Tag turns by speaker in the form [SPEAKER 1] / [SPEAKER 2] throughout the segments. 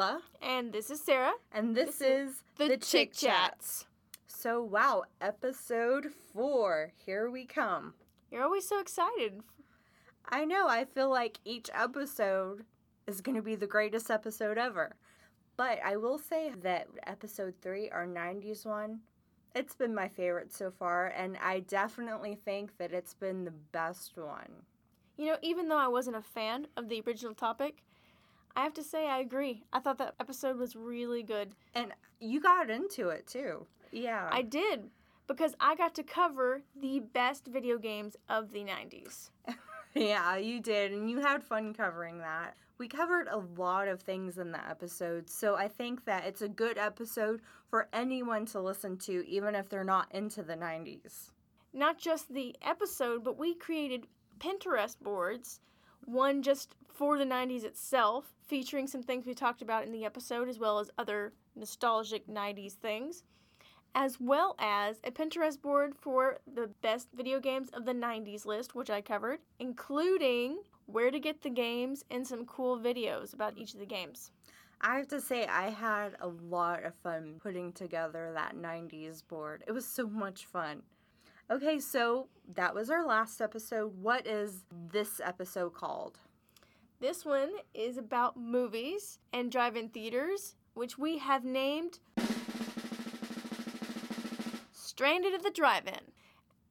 [SPEAKER 1] Sheila,
[SPEAKER 2] And this is Sarah.
[SPEAKER 1] and this,
[SPEAKER 2] This is
[SPEAKER 1] is
[SPEAKER 2] The, Chick Chats.
[SPEAKER 1] So, wow, episode four. Here we come.
[SPEAKER 2] You're always so excited.
[SPEAKER 1] I know, I feel like each episode is going to be the greatest episode ever. But I will say that episode three, our 90s one, it's been my favorite so far, and I definitely think that it's been the best one.
[SPEAKER 2] You know, even though I wasn't a fan of the original topic, I have to say I agree. I thought that episode was really good.
[SPEAKER 1] And you got into it too. Yeah.
[SPEAKER 2] I did because I got to cover the best video games of the 90s.
[SPEAKER 1] Yeah, you did, and you had fun covering that. We covered a lot of things in the episode, so I think that it's a good episode for anyone to listen to, even if they're not into the 90s.
[SPEAKER 2] Not just the episode, but we created Pinterest boards, one just for the 90s itself, featuring some things we talked about in the episode, as well as other nostalgic 90s things, as well as a Pinterest board for the best video games of the 90s list, which I covered, including where to get the games and some cool videos about each of the games.
[SPEAKER 1] I have to say, I had a lot of fun putting together that 90s board. It was so much fun. Okay, so that was our last episode. What is this episode called?
[SPEAKER 2] This one is about movies and drive in theaters, which we have named Stranded at the Drive In.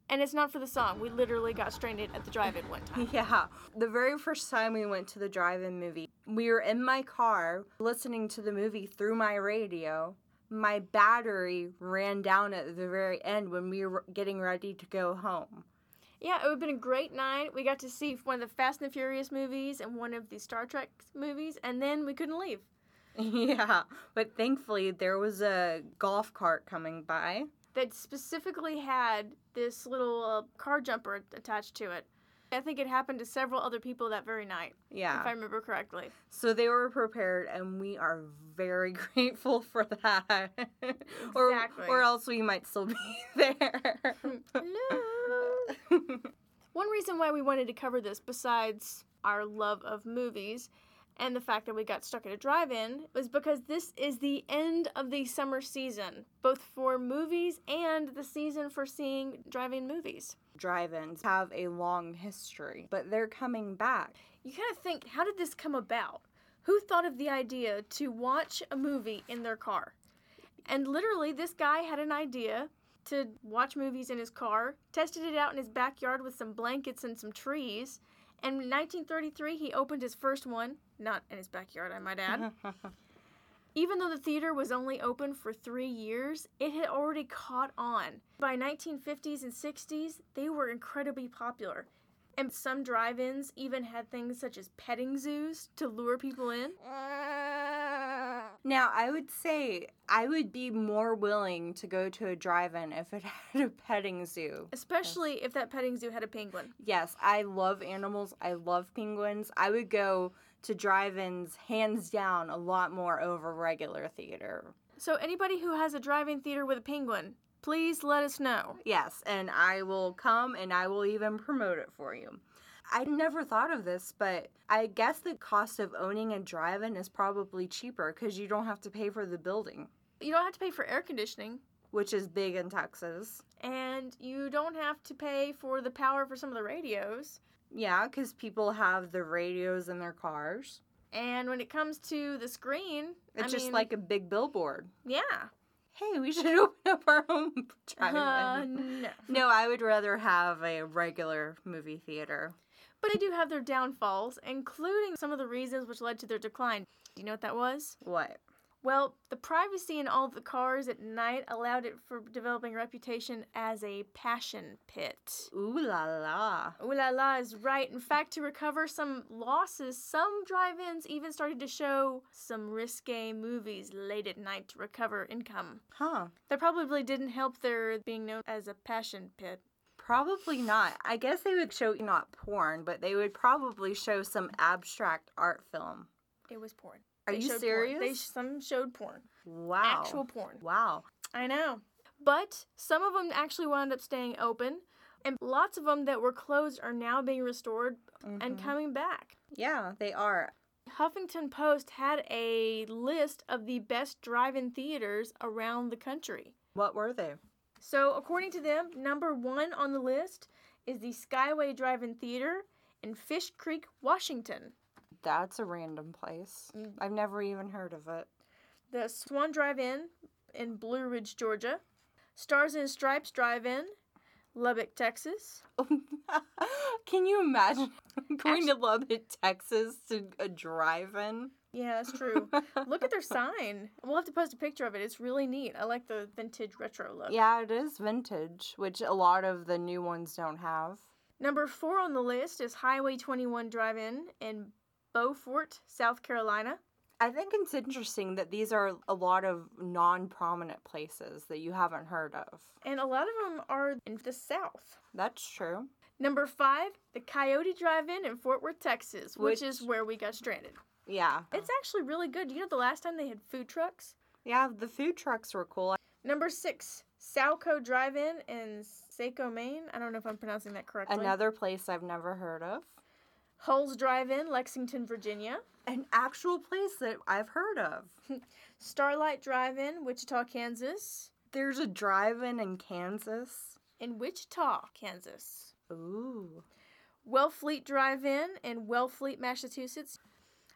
[SPEAKER 2] And it's not for the song. We literally got stranded at the drive in one time.
[SPEAKER 1] Yeah. The very first time we went to the drive in movie, we were in my car listening to the movie through my radio. My battery ran down at the very end when we were getting ready to go home.
[SPEAKER 2] Yeah, it would have been a great night. We got to see one of the Fast and the Furious movies and one of the Star Trek movies, and then we couldn't leave.
[SPEAKER 1] yeah. But thankfully, there was a golf cart coming by.
[SPEAKER 2] That specifically had this little uh, car jumper attached to it. I think it happened to several other people that very night,
[SPEAKER 1] Yeah.
[SPEAKER 2] if I remember correctly.
[SPEAKER 1] So they were prepared, and we are very grateful for that. or,
[SPEAKER 2] Exactly.
[SPEAKER 1] or else we might still be there.
[SPEAKER 2] Hello. One reason why we wanted to cover this, besides our love of movies and the fact that we got stuck at a drive in, was because this is the end of the summer season, both for movies and the season for seeing drive in movies.
[SPEAKER 1] drive ins have a long history, but they're coming back.
[SPEAKER 2] You kind of think, how did this come about? Who thought of the idea to watch a movie in their car? And literally, this guy had an idea to watch movies in his car, tested it out in his backyard with some blankets and some trees. And in 1933, he opened his first one, not in his backyard, I might add. Even though the theater was only open for three years, it had already caught on. By 1950s and 60s, they were incredibly popular. And some drive ins even had things such as petting zoos to lure people in.
[SPEAKER 1] Now, I would say I would be more willing to go to a drive in if it had a petting zoo.
[SPEAKER 2] Especially if that petting zoo had a penguin.
[SPEAKER 1] Yes, I love animals. I love penguins. I would go to drive ins hands down a lot more over regular theater.
[SPEAKER 2] So, anybody who has a drive in theater with a penguin, please let us know.
[SPEAKER 1] Yes, and I will come and I will even promote it for you. I never thought of this, but I guess the cost of owning a drive in is probably cheaper because you don't have to pay for the building,
[SPEAKER 2] You don't have to pay for air conditioning,
[SPEAKER 1] which is big in Texas.
[SPEAKER 2] and you don't have to pay for the power for some of the radios.
[SPEAKER 1] Yeah, because people have the radios in their cars.
[SPEAKER 2] And when it comes to the screen,
[SPEAKER 1] It's
[SPEAKER 2] I
[SPEAKER 1] just
[SPEAKER 2] mean,
[SPEAKER 1] like a big billboard.
[SPEAKER 2] yeah.
[SPEAKER 1] Hey, we should open up our own drive-in.
[SPEAKER 2] Uh, no.
[SPEAKER 1] no, I would rather have a regular movie theater.
[SPEAKER 2] But they do have their downfalls, including some of the reasons which led to their decline. Do you know what that was?
[SPEAKER 1] What?
[SPEAKER 2] Well, the privacy in all the cars at night allowed it for developing a reputation as a passion pit.
[SPEAKER 1] Ooh la la.
[SPEAKER 2] Ooh la la is right. In fact, to recover some losses, some drive ins even started to show some risque movies late at night to recover income.
[SPEAKER 1] Huh.
[SPEAKER 2] That probably didn't help their being known as a passion pit.
[SPEAKER 1] Probably not. I guess they would show not porn, but they would probably show some abstract art film.
[SPEAKER 2] It was porn.
[SPEAKER 1] Are
[SPEAKER 2] They
[SPEAKER 1] you
[SPEAKER 2] serious? porn. They some showed porn.
[SPEAKER 1] Wow.
[SPEAKER 2] Actual porn.
[SPEAKER 1] Wow.
[SPEAKER 2] I know. But some of them actually wound up staying open, and lots of them that were closed are now being restored and mm-hmm. coming back.
[SPEAKER 1] Yeah, they are.
[SPEAKER 2] Huffington Post had a list of the best drive-in theaters around the country.
[SPEAKER 1] What were they?
[SPEAKER 2] So, according to them, number one on the list is the Skyway Drive-In Theater in Fish Creek, Washington.
[SPEAKER 1] That's a random place.
[SPEAKER 2] Mm.
[SPEAKER 1] I've never even heard of it.
[SPEAKER 2] The Swan Drive-In in Blue Ridge, Georgia. Stars and Stripes Drive-In, Lubbock, Texas.
[SPEAKER 1] Can you imagine going to Lubbock, Texas to a drive-in?
[SPEAKER 2] Yeah, that's true. Look at their sign. We'll have to post a picture of it. It's really neat. I like the vintage retro look.
[SPEAKER 1] Yeah, it is vintage, which a lot of the new ones don't have.
[SPEAKER 2] Number four on the list is Highway 21 Drive-In in Beaufort, South Carolina.
[SPEAKER 1] I think it's interesting that these are a lot of non-prominent places that you haven't heard of.
[SPEAKER 2] And a lot of them are in the South.
[SPEAKER 1] That's true.
[SPEAKER 2] Number five, the Coyote Drive-In in Fort Worth, Texas, which,
[SPEAKER 1] Which-
[SPEAKER 2] is where we got stranded.
[SPEAKER 1] Yeah.
[SPEAKER 2] It's actually really good. You know the last time they had food trucks?
[SPEAKER 1] Yeah, the food trucks were cool.
[SPEAKER 2] Number six, Salco Drive-In in Saco, Maine. I don't know if I'm pronouncing that correctly.
[SPEAKER 1] Another place I've never heard of.
[SPEAKER 2] Hulls Drive-In, Lexington, Virginia.
[SPEAKER 1] An actual place that I've heard of.
[SPEAKER 2] Starlight Drive-In, Wichita, Kansas.
[SPEAKER 1] There's a drive-in in Kansas.
[SPEAKER 2] In Wichita, Kansas.
[SPEAKER 1] Ooh.
[SPEAKER 2] Wellfleet Drive-In in Wellfleet, Massachusetts.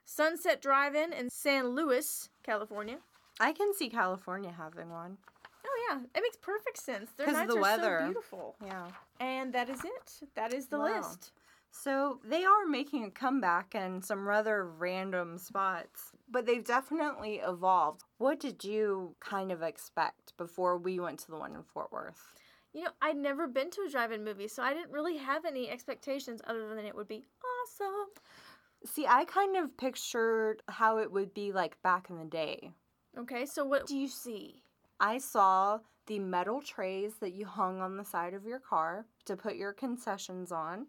[SPEAKER 2] Sunset Drive-In in San Luis, California.
[SPEAKER 1] I can see California having one.
[SPEAKER 2] Oh yeah, it makes perfect sense. Their nights
[SPEAKER 1] the
[SPEAKER 2] are
[SPEAKER 1] weather.
[SPEAKER 2] so beautiful.
[SPEAKER 1] Yeah.
[SPEAKER 2] And that is it. That is the
[SPEAKER 1] Wow.
[SPEAKER 2] list.
[SPEAKER 1] So they are making a comeback in some rather random spots, but they've definitely evolved. What did you kind of expect before we went to the one in Fort Worth?
[SPEAKER 2] You know, I'd never been to a drive-in movie, so I didn't really have any expectations other than it would be awesome.
[SPEAKER 1] See, I kind of pictured how it would be like back in the day.
[SPEAKER 2] Okay, so what do you see?
[SPEAKER 1] I saw the metal trays that you hung on the side of your car to put your concessions on,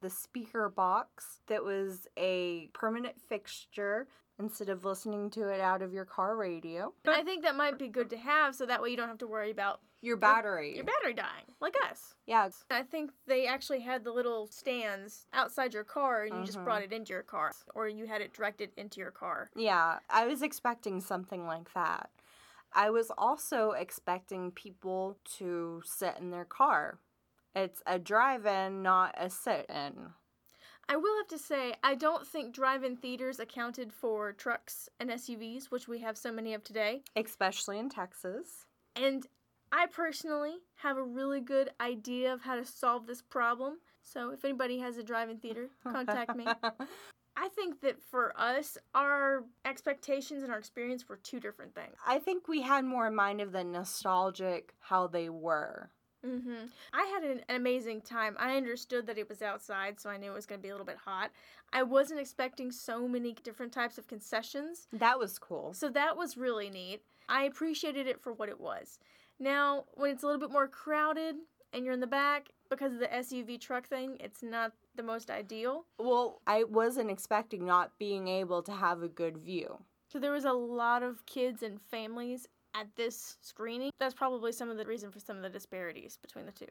[SPEAKER 1] the speaker box that was a permanent fixture instead of listening to it out of your car radio,
[SPEAKER 2] I think that might be good to have so that way you don't have to worry about
[SPEAKER 1] your battery.
[SPEAKER 2] your battery dying, like us.
[SPEAKER 1] yeah,
[SPEAKER 2] I think they actually had the little stands outside your car and you just
[SPEAKER 1] Mhm.
[SPEAKER 2] brought it into your car or you had it directed into your car.
[SPEAKER 1] yeah, I was expecting something like that. I was also expecting people to sit in their car. It's a drive in, not a sit in.
[SPEAKER 2] I will have to say, I don't think drive-in theaters accounted for trucks and SUVs, which we have so many of today.
[SPEAKER 1] Especially in Texas.
[SPEAKER 2] And I personally have a really good idea of how to solve this problem. So if anybody has a drive-in theater, contact me. I think that for us, our expectations and our experience were two different things.
[SPEAKER 1] I think we had more in mind of the nostalgic how they were.
[SPEAKER 2] Hmm I had an, an amazing time. I understood that it was outside, so I knew it was going to be a little bit hot. I wasn't expecting so many different types of concessions,
[SPEAKER 1] That was cool.
[SPEAKER 2] so that was really neat. I appreciated it for what it was. Now, when it's a little bit more crowded and you're in the back, because of the SUV truck thing, it's not the most ideal.
[SPEAKER 1] Well, I wasn't expecting not being able to have a good view.
[SPEAKER 2] So there was a lot of kids and families at this screening. That's probably some of the reason for some of the disparities between the two.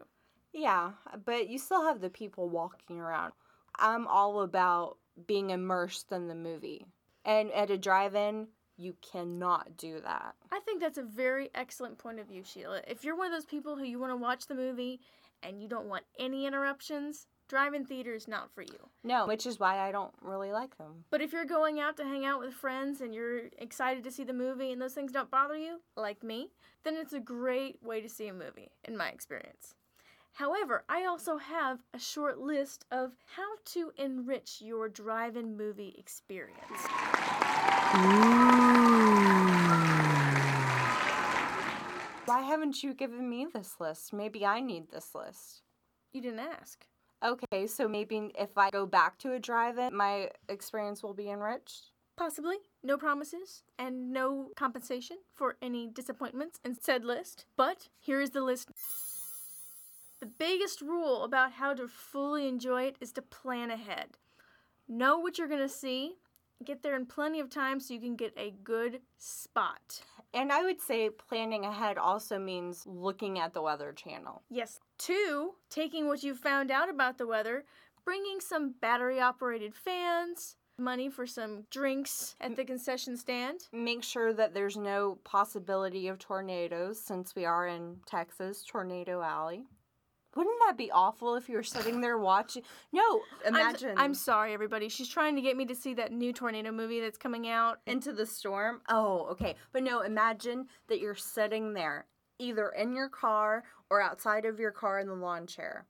[SPEAKER 1] Yeah, but you still have the people walking around. I'm all about being immersed in the movie. And at a drive in, you cannot do that.
[SPEAKER 2] I think that's a very excellent point of view, Sheila. If you're one of those people who you want to watch the movie and you don't want any interruptions, drive-in theater is not for you.
[SPEAKER 1] No, which is why I don't really like them.
[SPEAKER 2] But if you're going out to hang out with friends and you're excited to see the movie and those things don't bother you, like me, then it's a great way to see a movie, in my experience. However, I also have a short list of how to enrich your drive-in movie experience.
[SPEAKER 1] Why haven't you given me this list? Maybe I need this list.
[SPEAKER 2] You didn't ask.
[SPEAKER 1] Okay, so maybe if I go back to a drive in, my experience will be enriched?
[SPEAKER 2] Possibly. No promises and no compensation for any disappointments in said list. But here is the list. The biggest rule about how to fully enjoy it is to plan ahead. Know what you're going to see. Get there in plenty of time so you can get a good spot.
[SPEAKER 1] And I would say planning ahead also means looking at the Weather Channel.
[SPEAKER 2] Yes. Two, taking what you found out about the weather, bringing some battery operated fans, money for some drinks at the concession stand.
[SPEAKER 1] Make sure that there's no possibility of tornadoes since we are in Texas, Tornado Alley. Wouldn't that be awful if you were sitting there watching? No,
[SPEAKER 2] I'm
[SPEAKER 1] imagine.
[SPEAKER 2] I'm, sorry, everybody. She's trying to get me to see that new tornado movie that's coming out.
[SPEAKER 1] into the storm. Oh, okay. But no, imagine that you're sitting there, either in your car or outside of your car in the lawn chair.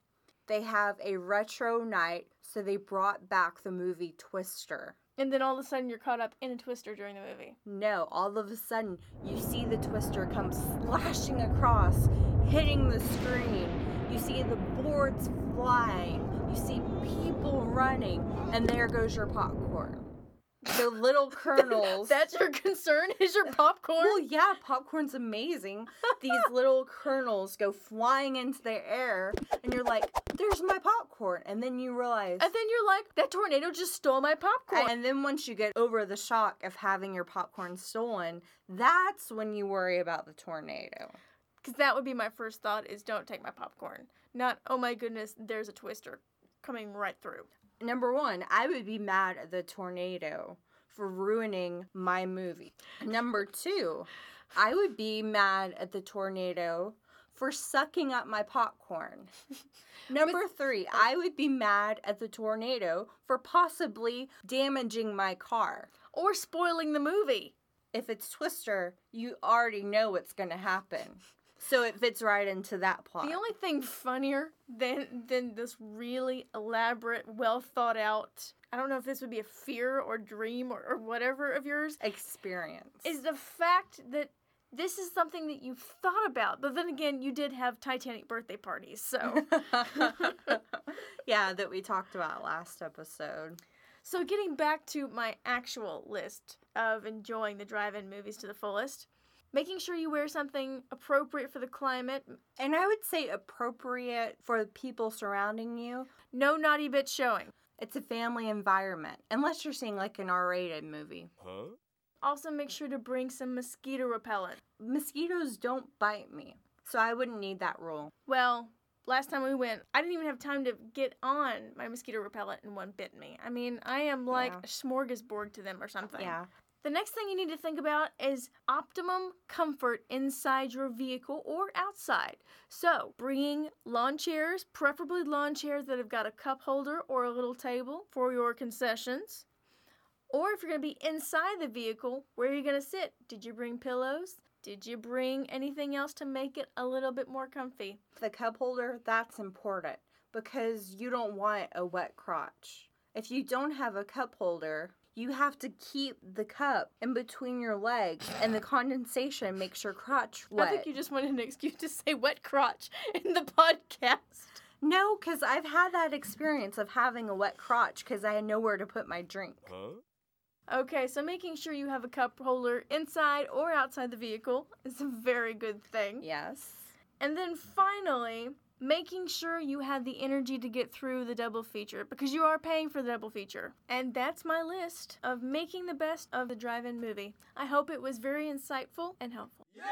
[SPEAKER 1] They have a retro night, so they brought back the movie Twister.
[SPEAKER 2] And then all of a sudden you're caught up in a twister during the movie.
[SPEAKER 1] No, all of a sudden you see the twister come slashing across, hitting the screen. You see the boards flying. You see people running, and there goes your popcorn. The little kernels.
[SPEAKER 2] That's your concern? Is your popcorn?
[SPEAKER 1] Well, yeah, popcorn's amazing. These little kernels go flying into the air, and you're like, "There's my popcorn," and then you realize.
[SPEAKER 2] and then you're like, that tornado just stole my popcorn.
[SPEAKER 1] And then once you get over the shock of having your popcorn stolen, that's when you worry about the tornado.
[SPEAKER 2] Because that would be my first thought is don't take my popcorn. Not, oh my goodness, there's a twister coming right through.
[SPEAKER 1] Number one, I would be mad at the tornado for ruining my movie. Number two, I would be mad at the tornado for sucking up my popcorn. Number three, I would be mad at the tornado for possibly damaging my car.
[SPEAKER 2] Or spoiling the movie.
[SPEAKER 1] If it's Twister, you already know what's going to happen. So it fits right into that plot.
[SPEAKER 2] The only thing funnier than than this really elaborate, well thought out I don't know if this would be a fear or dream or, or whatever of yours,
[SPEAKER 1] experience
[SPEAKER 2] is the fact that this is something that you've thought about. But then again, you did have Titanic birthday parties, so
[SPEAKER 1] yeah, that we talked about last episode.
[SPEAKER 2] So getting back to my actual list of enjoying the drive-in movies to the fullest, making sure you wear something appropriate for the climate,
[SPEAKER 1] And I would say appropriate for the people surrounding you.
[SPEAKER 2] no naughty bits showing.
[SPEAKER 1] It's a family environment, unless you're seeing like an R rated movie.
[SPEAKER 3] Huh?
[SPEAKER 2] Also make sure to bring some mosquito repellent.
[SPEAKER 1] Mosquitoes don't bite me, so I wouldn't need that rule.
[SPEAKER 2] Well, last time we went, I didn't even have time to get on my mosquito repellent and one bit me. I mean, I am like
[SPEAKER 1] Yeah.
[SPEAKER 2] a smorgasbord to them or something.
[SPEAKER 1] Yeah.
[SPEAKER 2] The next thing you need to think about is optimum comfort inside your vehicle or outside. So, bringing lawn chairs, preferably lawn chairs that have got a cup holder or a little table for your concessions. Or if you're going to be inside the vehicle, where are you going to sit? Did you bring pillows? Did you bring anything else to make it a little bit more comfy?
[SPEAKER 1] The cup holder, that's important because you don't want a wet crotch. If you don't have a cup holder, you have to keep the cup in between your legs and the condensation makes your crotch wet.
[SPEAKER 2] I think you just wanted an excuse to say wet crotch in the podcast.
[SPEAKER 1] No, because I've had that experience of having a wet crotch because I had nowhere to put my drink.
[SPEAKER 3] Huh?
[SPEAKER 2] Okay, so making sure you have a cup holder inside or outside the vehicle is a very good thing.
[SPEAKER 1] Yes.
[SPEAKER 2] And then finally, making sure you have the energy to get through the double feature because you are paying for the double feature. And that's my list of making the best of the drive in movie. I hope it was very insightful and helpful. Yay!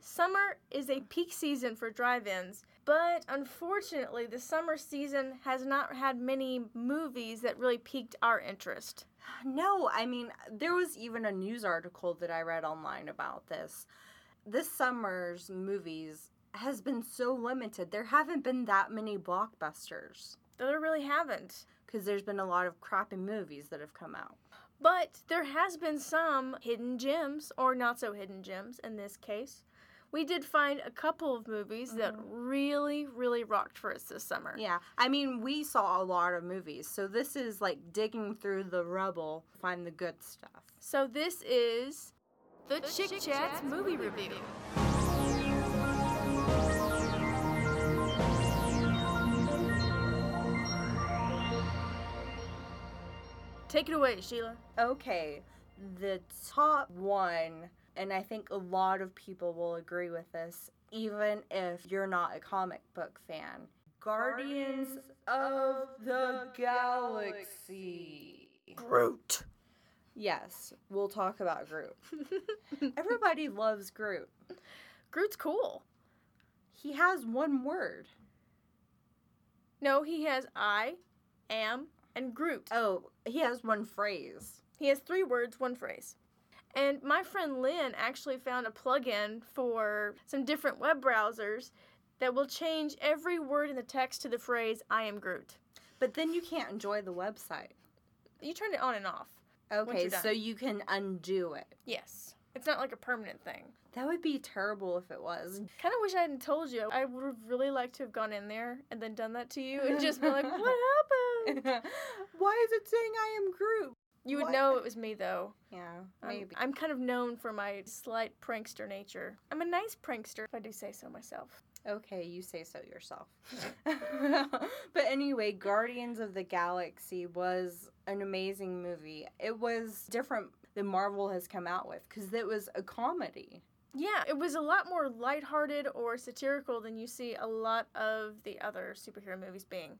[SPEAKER 2] Summer is a peak season for drive ins, but unfortunately, the summer season has not had many movies that really piqued our interest.
[SPEAKER 1] No, I mean, there was even a news article that I read online about this. This summer's movies has been so limited. There haven't been that many blockbusters
[SPEAKER 2] there really haven't.
[SPEAKER 1] because there's been a lot of crappy movies that have come out.
[SPEAKER 2] But there has been some hidden gems, or not so hidden gems in this case. We did find a couple of movies that mm-hmm. really, really rocked for us this summer.
[SPEAKER 1] Yeah, I mean, we saw a lot of movies, so this is like digging through the rubble, to find the good stuff.
[SPEAKER 2] So this is the, Chick, Chats, movie review. Take it away, Sheila.
[SPEAKER 1] Okay, the top one, and I think a lot of people will agree with this, even if you're not a comic book fan. Guardians of the Galaxy.
[SPEAKER 2] Groot.
[SPEAKER 1] Yes, we'll talk about Groot. Everybody loves Groot.
[SPEAKER 2] Groot's cool.
[SPEAKER 1] He has one word.
[SPEAKER 2] No, he has I am and Groot.
[SPEAKER 1] Oh, he has one phrase.
[SPEAKER 2] He has three words, one phrase. And my friend Lynn actually found a plugin for some different web browsers that will change every word in the text to the phrase I am Groot.
[SPEAKER 1] But then you can't enjoy the website.
[SPEAKER 2] You turn it on and off.
[SPEAKER 1] Okay, so you can undo it.
[SPEAKER 2] Yes. It's not like a permanent thing.
[SPEAKER 1] That would be terrible if it was.
[SPEAKER 2] Kind of wish I hadn't told you. I would have really liked to have gone in there and then done that to you and just been like, what happened?
[SPEAKER 1] Why is it saying I am Groot?
[SPEAKER 2] You would
[SPEAKER 1] What?
[SPEAKER 2] know it was me though.
[SPEAKER 1] Yeah,
[SPEAKER 2] I'm-
[SPEAKER 1] maybe.
[SPEAKER 2] I'm kind of known for my slight prankster nature. I'm a nice prankster, if I do say so myself.
[SPEAKER 1] Okay, you say so yourself. but anyway, Guardians of the Galaxy was an amazing movie. It was different than Marvel has come out with because it was a comedy.
[SPEAKER 2] Yeah, it was a lot more lighthearted or satirical than you see a lot of the other superhero movies being.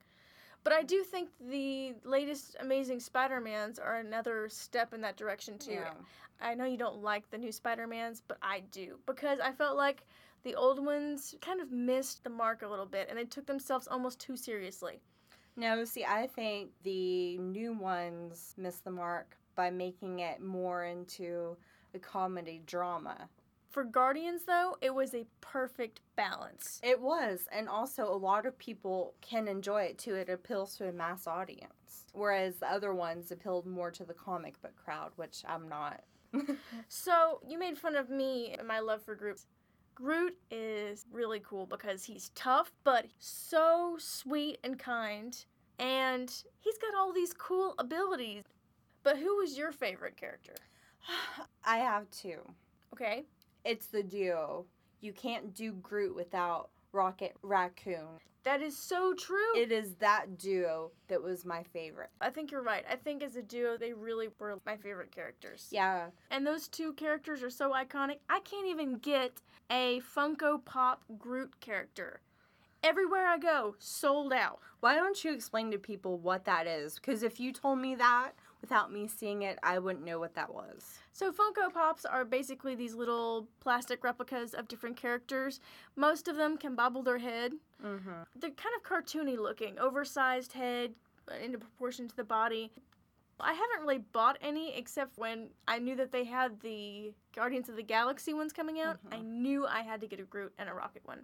[SPEAKER 2] But I do think the latest Amazing Spider-Mans are another step in that direction too.
[SPEAKER 1] Yeah.
[SPEAKER 2] I know you don't like the new Spider-Mans, but I do because I felt like the old ones kind of missed the mark a little bit and they took themselves almost too seriously.
[SPEAKER 1] No, see, I think the new ones missed the mark by making it more into a comedy drama.
[SPEAKER 2] For Guardians though, it was a perfect balance.
[SPEAKER 1] It was, and also a lot of people can enjoy it too. It appeals to a mass audience, whereas the other ones appealed more to the comic book crowd, which I'm not.
[SPEAKER 2] So, you made fun of me and my love for Groot. Groot is really cool because he's tough, but so sweet and kind, and he's got all these cool abilities. But who was your favorite character?
[SPEAKER 1] I have two.
[SPEAKER 2] Okay.
[SPEAKER 1] It's the duo. You can't do Groot without Rocket Raccoon.
[SPEAKER 2] That is so true.
[SPEAKER 1] It is that duo that was my favorite.
[SPEAKER 2] I think you're right. I think as a duo, they really were my favorite characters.
[SPEAKER 1] Yeah.
[SPEAKER 2] And those two characters are so iconic. I can't even get a Funko Pop Groot character. Everywhere I go, sold out.
[SPEAKER 1] Why don't you explain to people what that is? Because if you told me that without me seeing it, I wouldn't know what that was.
[SPEAKER 2] So Funko Pops are basically these little plastic replicas of different characters. Most of them can bobble their head.
[SPEAKER 1] Mm-hmm.
[SPEAKER 2] They're kind of cartoony looking, oversized head uh, in proportion to the body. I haven't really bought any except when I knew that they had the Guardians of the Galaxy ones coming out. I knew I had to get a Groot and a Rocket one.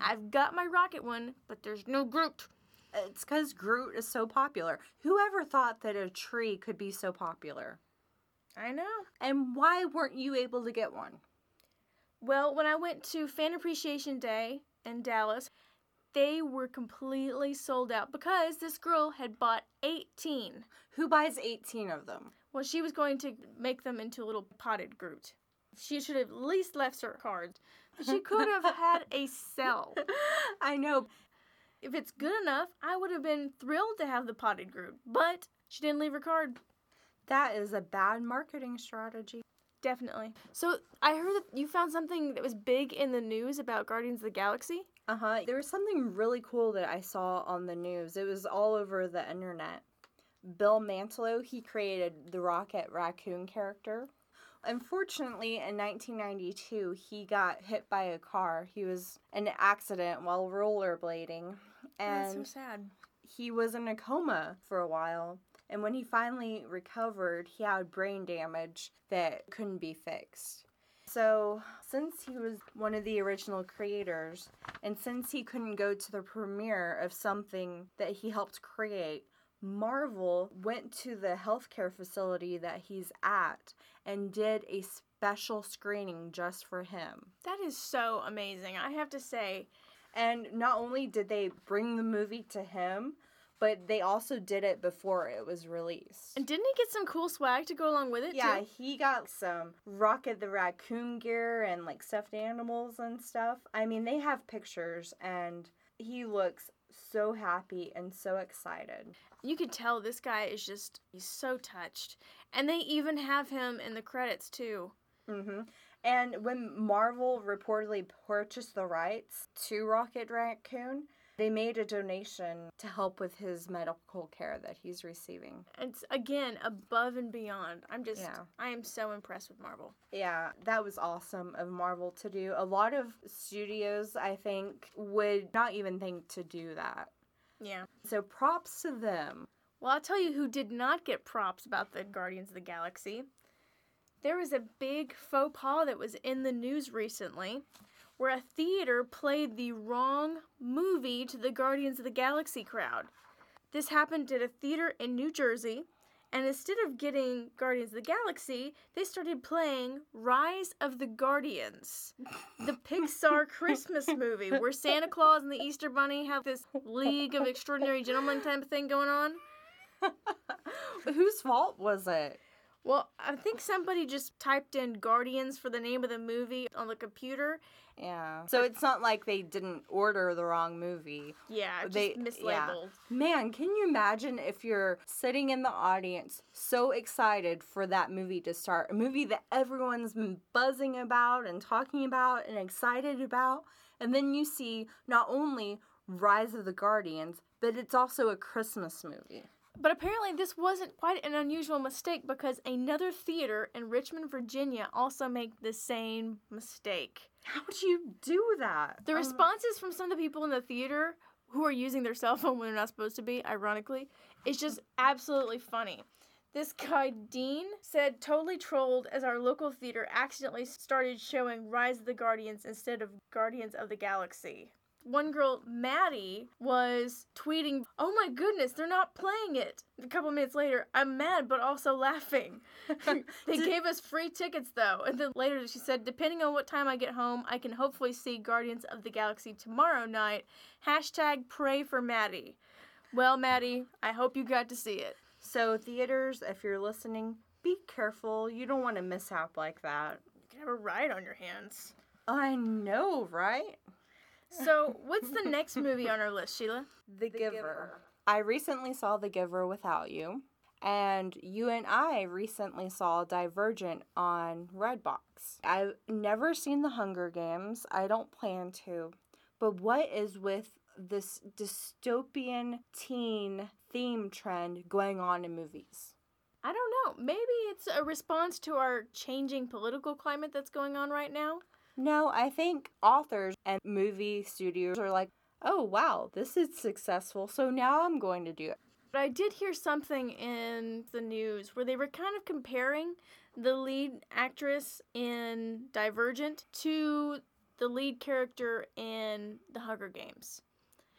[SPEAKER 2] I've got my Rocket one, but there's no Groot.
[SPEAKER 1] It's because Groot is so popular. Whoever thought that a tree could be so popular?
[SPEAKER 2] I know.
[SPEAKER 1] And why weren't you able to get one?
[SPEAKER 2] Well, when I went to Fan Appreciation Day in Dallas, they were completely sold out because this girl had bought 18.
[SPEAKER 1] Who buys 18 of them?
[SPEAKER 2] Well, she was going to make them into a little potted Groot. She should have at least left her cards. She could have had a cell.
[SPEAKER 1] I know.
[SPEAKER 2] If it's good enough, I would have been thrilled to have the potted Groot. But she didn't leave her card.
[SPEAKER 1] That is a bad marketing strategy.
[SPEAKER 2] Definitely. So I heard that you found something that was big in the news about Guardians of the Galaxy.
[SPEAKER 1] Uh huh. There was something really cool that I saw on the news. It was all over the internet. Bill Mantlo, he created the Rocket Raccoon character. Unfortunately, in 1992, he got hit by a car. He was in an accident while rollerblading, and
[SPEAKER 2] That's so sad.
[SPEAKER 1] he was in a coma for a while. And when he finally recovered, he had brain damage that couldn't be fixed. So, since he was one of the original creators, and since he couldn't go to the premiere of something that he helped create, Marvel went to the healthcare facility that he's at and did a special screening just for him.
[SPEAKER 2] That is so amazing. I have to say,
[SPEAKER 1] And not only did they bring the movie to him, but they also did it before it was released.
[SPEAKER 2] and didn't he get some cool swag to go along with it
[SPEAKER 1] Yeah,
[SPEAKER 2] too?
[SPEAKER 1] he got some Rocket the Raccoon gear and like stuffed animals and stuff. I mean, they have pictures and he looks so happy and so excited.
[SPEAKER 2] You could tell this guy is just he's so touched. And they even have him in the credits too.
[SPEAKER 1] Mm-hmm. And when Marvel reportedly purchased the rights to Rocket Raccoon, they made a donation to help with his medical care that he's receiving.
[SPEAKER 2] It's again above and beyond. I'm just
[SPEAKER 1] Yeah.
[SPEAKER 2] I am so impressed with Marvel.
[SPEAKER 1] Yeah, that was awesome of Marvel to do. A lot of studios, I think, would not even think to do that.
[SPEAKER 2] Yeah.
[SPEAKER 1] So props to them.
[SPEAKER 2] Well, I'll tell you who did not get props about the Guardians of the Galaxy. There was a big faux pas that was in the news recently where a theater played the wrong movie to the Guardians of the Galaxy crowd. This happened at a theater in New Jersey, and instead of getting Guardians of the Galaxy, they started playing Rise of the Guardians, the Pixar Christmas movie where Santa Claus and the Easter Bunny have this League of Extraordinary Gentlemen type of thing going on.
[SPEAKER 1] Whose fault was it?
[SPEAKER 2] Well, I think somebody just typed in Guardians for the name of the movie on the computer.
[SPEAKER 1] Yeah. So it's not like they didn't order the wrong movie.
[SPEAKER 2] Yeah, just
[SPEAKER 1] They-
[SPEAKER 2] mislabeled.
[SPEAKER 1] Man, can you imagine if you're sitting in the audience so excited for that movie to start? A movie that everyone's been buzzing about and talking about and excited about. And then you see not only Rise of the Guardians, but it's also a Christmas movie.
[SPEAKER 2] But apparently, this wasn't quite an unusual mistake because another theater in Richmond, Virginia, also made the same mistake.
[SPEAKER 1] How do you do that?
[SPEAKER 2] The
[SPEAKER 1] Um,
[SPEAKER 2] responses from some of the people in the theater who are using their cell phone when they're not supposed to be, ironically, is just absolutely funny. This guy, Dean, said totally trolled as our local theater accidentally started showing Rise of the Guardians instead of Guardians of the Galaxy. One girl, Maddie, was tweeting, Oh my goodness, they're not playing it. A couple minutes later, I'm mad but also laughing. they gave us free tickets though. And then later she said, Depending on what time I get home, I can hopefully see Guardians of the Galaxy tomorrow night. Hashtag pray for Maddie. Well, Maddie, I hope you got to see it.
[SPEAKER 1] So, theaters, if you're listening, be careful. You don't want to out like that.
[SPEAKER 2] You can have a ride on your hands.
[SPEAKER 1] I know, right?
[SPEAKER 2] So, what's the next movie on our list, Sheila?
[SPEAKER 1] The, Giver. I recently saw The Giver without you, and you and I recently saw Divergent on Redbox. I've never seen The Hunger Games. I don't plan to. But what is with this dystopian teen theme trend going on in movies?
[SPEAKER 2] I don't know. Maybe it's a response to our changing political climate that's going on right now.
[SPEAKER 1] No, I think authors and movie studios are like, oh, wow, this is successful, so now I'm going to do it.
[SPEAKER 2] But I did hear something in the news where they were kind of comparing the lead actress in Divergent to the lead character in The Hunger Games.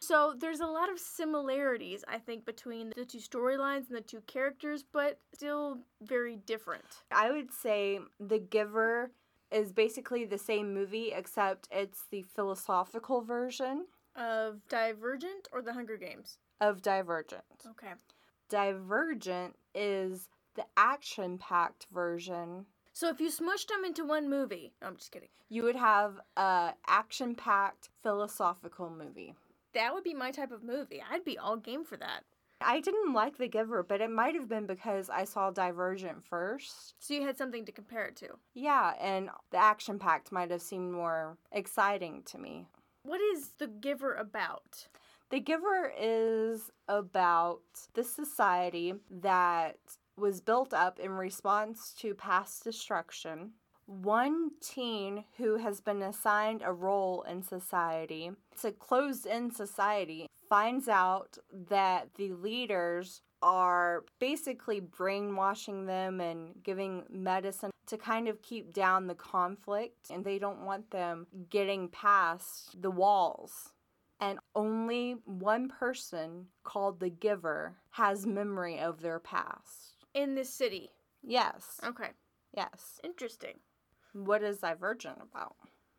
[SPEAKER 2] So there's a lot of similarities, I think, between the two storylines and the two characters, but still very different.
[SPEAKER 1] I would say The Giver is basically the same movie, except it's the philosophical version
[SPEAKER 2] Of Divergent or The Hunger Games?
[SPEAKER 1] of Divergent.
[SPEAKER 2] Okay.
[SPEAKER 1] Divergent is the action packed version.
[SPEAKER 2] So if you smushed them into one movie, no, I'm just kidding.
[SPEAKER 1] You would have a action packed philosophical movie.
[SPEAKER 2] That would be my type of movie. I'd be all game for that.
[SPEAKER 1] I didn't like The Giver, but it might have been because I saw Divergent first.
[SPEAKER 2] So you had something to compare it to.
[SPEAKER 1] Yeah, and the action packed might have seemed more exciting to me.
[SPEAKER 2] What is The Giver about?
[SPEAKER 1] The Giver is about the society that was built up in response to past destruction. One teen who has been assigned a role in society, it's a closed in society, finds out that the leaders are basically brainwashing them and giving medicine to kind of keep down the conflict, and they don't want them getting past the walls and only one person called the giver has memory of their past.
[SPEAKER 2] In this city.
[SPEAKER 1] Yes.
[SPEAKER 2] Okay.
[SPEAKER 1] Yes.
[SPEAKER 2] Interesting.
[SPEAKER 1] What is Divergent about?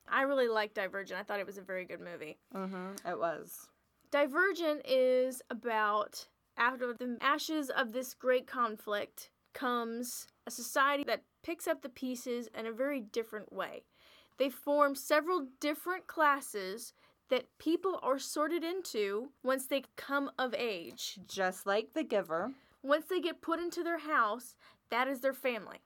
[SPEAKER 2] I really liked Divergent. I thought it was a very good movie.
[SPEAKER 1] Mm-hmm. It was.
[SPEAKER 2] Divergent is about after the ashes of this great conflict comes a society that picks up the pieces in a very different way. They form several different classes that people are sorted into once they come of age.
[SPEAKER 1] Just like the giver.
[SPEAKER 2] Once they get put into their house, that is their family.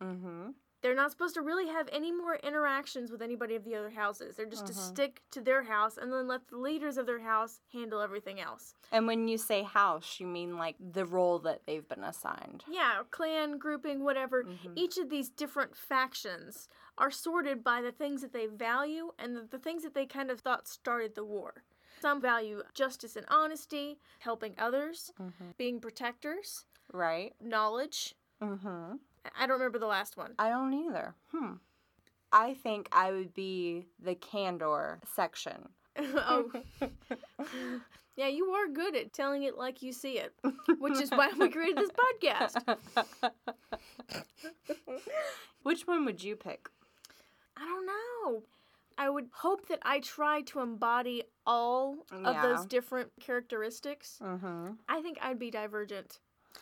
[SPEAKER 1] Mm-hmm.
[SPEAKER 2] They're not supposed to really have any more interactions with anybody of the other houses. They're just to
[SPEAKER 1] Mhm.
[SPEAKER 2] stick to their house and then let the leaders of their house handle everything else.
[SPEAKER 1] And when you say house, you mean like the role that they've been assigned.
[SPEAKER 2] Yeah, clan, grouping, whatever.
[SPEAKER 1] Mhm.
[SPEAKER 2] Each of these different factions are sorted by the things that they value and the, the things that they kind of thought started the war. Some value justice and honesty, helping others,
[SPEAKER 1] Mm-hmm.
[SPEAKER 2] being protectors,
[SPEAKER 1] Right.
[SPEAKER 2] knowledge.
[SPEAKER 1] Mm-hmm.
[SPEAKER 2] I don't remember the last one.
[SPEAKER 1] I don't either. Hmm. I think I would be the candor section.
[SPEAKER 2] oh, yeah, you are good at telling it like you see it, which is why we created this podcast.
[SPEAKER 1] Which one would you pick?
[SPEAKER 2] I don't know. I would hope that I try to embody all of those different characteristics.
[SPEAKER 1] Mm-hmm.
[SPEAKER 2] I think I'd be divergent,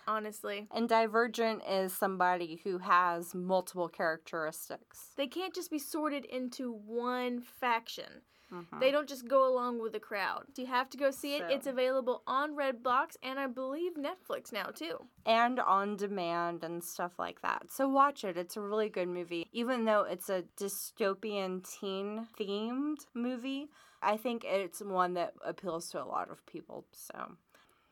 [SPEAKER 2] honestly.
[SPEAKER 1] And divergent is somebody who has multiple characteristics.
[SPEAKER 2] They can't just be sorted into one faction.
[SPEAKER 1] Mhm.
[SPEAKER 2] They don't just go along with the crowd. You have to go see it.
[SPEAKER 1] So-
[SPEAKER 2] It's available on Redbox and I believe Netflix now too.
[SPEAKER 1] and on demand and stuff like that. So watch it. It's a really good movie. Even though it's a dystopian teen themed movie, I think it's one that appeals to a lot of people. So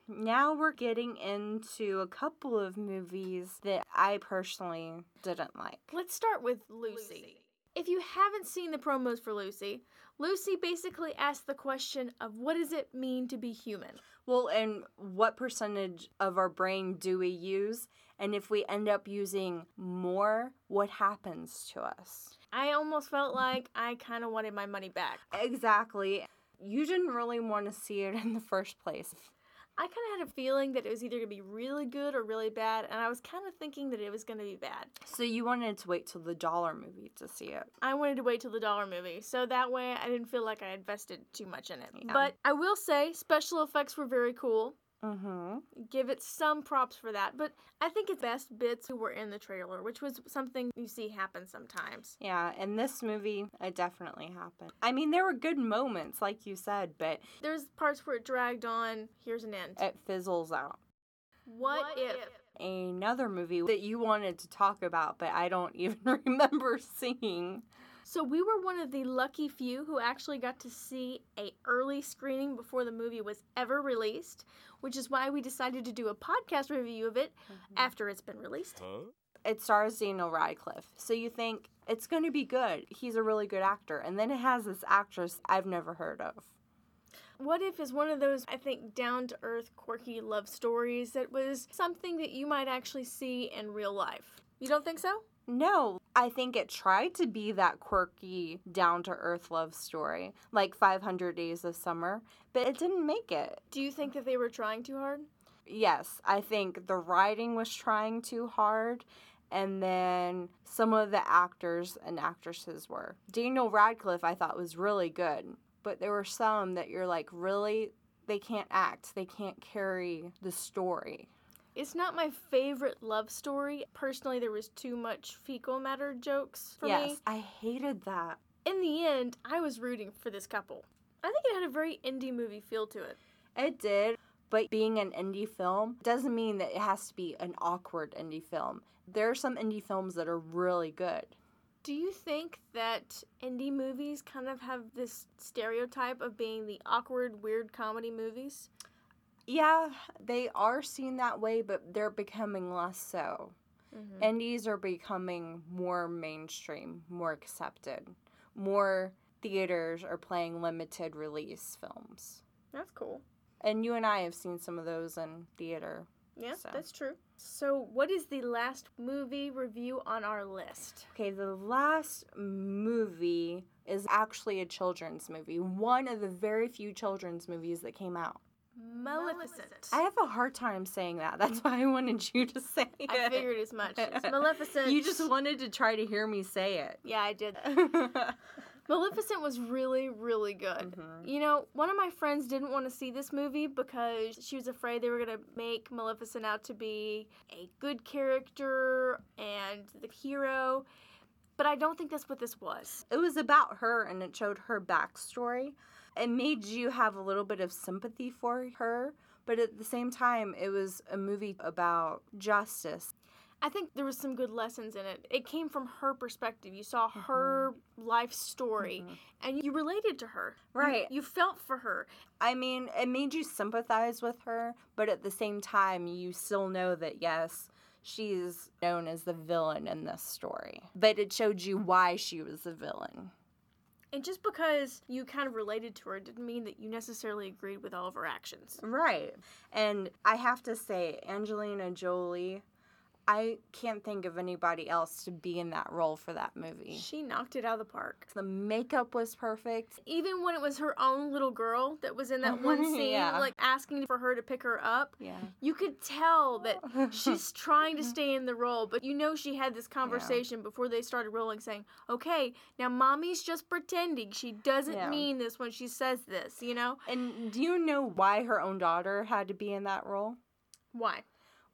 [SPEAKER 1] now we're getting into a couple of movies that I personally didn't like.
[SPEAKER 2] Let's start with Lucy. If you haven't seen the promos for Lucy, Lucy basically asks the question of what does it mean to be human?
[SPEAKER 1] Well, and what percentage of our brain do we use? And if we end up using more, what happens to us?
[SPEAKER 2] I almost felt like I kind of wanted my money back.
[SPEAKER 1] Exactly. You didn't really want to see it in the first place.
[SPEAKER 2] I kind of had a feeling that it was either going to be really good or really bad, and I was kind of thinking that it was going to be bad.
[SPEAKER 1] So you wanted to wait till the dollar movie to see it.
[SPEAKER 2] I wanted to wait till the dollar movie, so that way I didn't feel like I invested too much in it.
[SPEAKER 1] Yeah.
[SPEAKER 2] But I will say, special effects were very cool.
[SPEAKER 1] Mm-hmm.
[SPEAKER 2] Give it some props for that. But I think its best bits who were in the trailer, which was something you see happen sometimes.
[SPEAKER 1] Yeah, in this movie, it definitely happened. I mean, there were good moments, like you said, but
[SPEAKER 2] There's parts where it dragged on. Here's an end.
[SPEAKER 1] it fizzles out.
[SPEAKER 2] What, if?
[SPEAKER 1] Another movie that you wanted to talk about, but I don't even remember seeing.
[SPEAKER 2] So we were one of the lucky few who actually got to see a early screening before the movie was ever released, which is why we decided to do a podcast review of it mm-hmm. after it's been released.
[SPEAKER 1] It stars Daniel Radcliffe, so you think it's going to be good. He's a really good actor. And then it has this actress I've never heard of.
[SPEAKER 2] What If is one of those, I think, down to earth, quirky love stories that was something that you might actually see in real life. You don't think so?
[SPEAKER 1] No, I think it tried to be that quirky, down to earth love story, like 500 Days of Summer, but it didn't make it.
[SPEAKER 2] Do you think that they were trying too hard?
[SPEAKER 1] Yes, I think the writing was trying too hard, and then some of the actors and actresses were. Daniel Radcliffe, I thought, was really good, but there were some that you're like, really? They can't act, they can't carry the story.
[SPEAKER 2] It's not my favorite love story. Personally, there was too much fecal matter jokes for
[SPEAKER 1] yes,
[SPEAKER 2] me.
[SPEAKER 1] I hated that.
[SPEAKER 2] In the end, I was rooting for this couple. I think it had a very indie movie feel to it.
[SPEAKER 1] It did, but being an indie film doesn't mean that it has to be an awkward indie film. There are some indie films that are really good.
[SPEAKER 2] Do you think that indie movies kind of have this stereotype of being the awkward, weird comedy movies?
[SPEAKER 1] Yeah, they are seen that way, but they're becoming less so.
[SPEAKER 2] Mm-hmm.
[SPEAKER 1] Indies are becoming more mainstream, more accepted. More theaters are playing limited release films.
[SPEAKER 2] That's cool.
[SPEAKER 1] And you and I have seen some of those in theater.
[SPEAKER 2] Yeah,
[SPEAKER 1] So.
[SPEAKER 2] that's true. So, what is the last movie review on our list?
[SPEAKER 1] Okay, the last movie is actually a children's movie. One of the very few children's movies that came out.
[SPEAKER 2] Maleficent.
[SPEAKER 1] I have a hard time saying that. That's why I wanted you to say it.
[SPEAKER 2] I figured as much. It's Maleficent.
[SPEAKER 1] You just wanted to try to hear me say it.
[SPEAKER 2] Yeah, I did. Maleficent was really, really good.
[SPEAKER 1] Mhm.
[SPEAKER 2] You know, one of my friends didn't want to see this movie because she was afraid they were going to make Maleficent out to be a good character and the hero. But I don't think that's what this was.
[SPEAKER 1] It was about her and it showed her backstory. It made you have a little bit of sympathy for her, but at the same time, it was a movie about justice.
[SPEAKER 2] I think there was some good lessons in it. It came from her perspective. You saw mm-hmm. her life story mm-hmm. and you related to her. You-
[SPEAKER 1] Right.
[SPEAKER 2] You, felt for her.
[SPEAKER 1] I mean, it made you sympathize with her, but at the same time, you still know that, yes, she's known as the villain in this story. But it showed you why she was the villain.
[SPEAKER 2] And just because you kind of related to her didn't mean that you necessarily agreed with all of her actions.
[SPEAKER 1] Right. And I have to say, Angelina Jolie, I can't think of anybody else to be in that role for that movie.
[SPEAKER 2] She knocked it out of the park.
[SPEAKER 1] The makeup was perfect.
[SPEAKER 2] Even when it was her own little girl that was in that one scene,
[SPEAKER 1] Yeah.
[SPEAKER 2] like asking for her to pick her up,
[SPEAKER 1] Yeah.
[SPEAKER 2] you could tell that she's trying to stay in the role, but you know she had this conversation before they started rolling saying, okay, now mommy's just pretending. She doesn't
[SPEAKER 1] Yeah.
[SPEAKER 2] mean this when she says this, you know?
[SPEAKER 1] And do you know why her own daughter had to be in that role?
[SPEAKER 2] Why?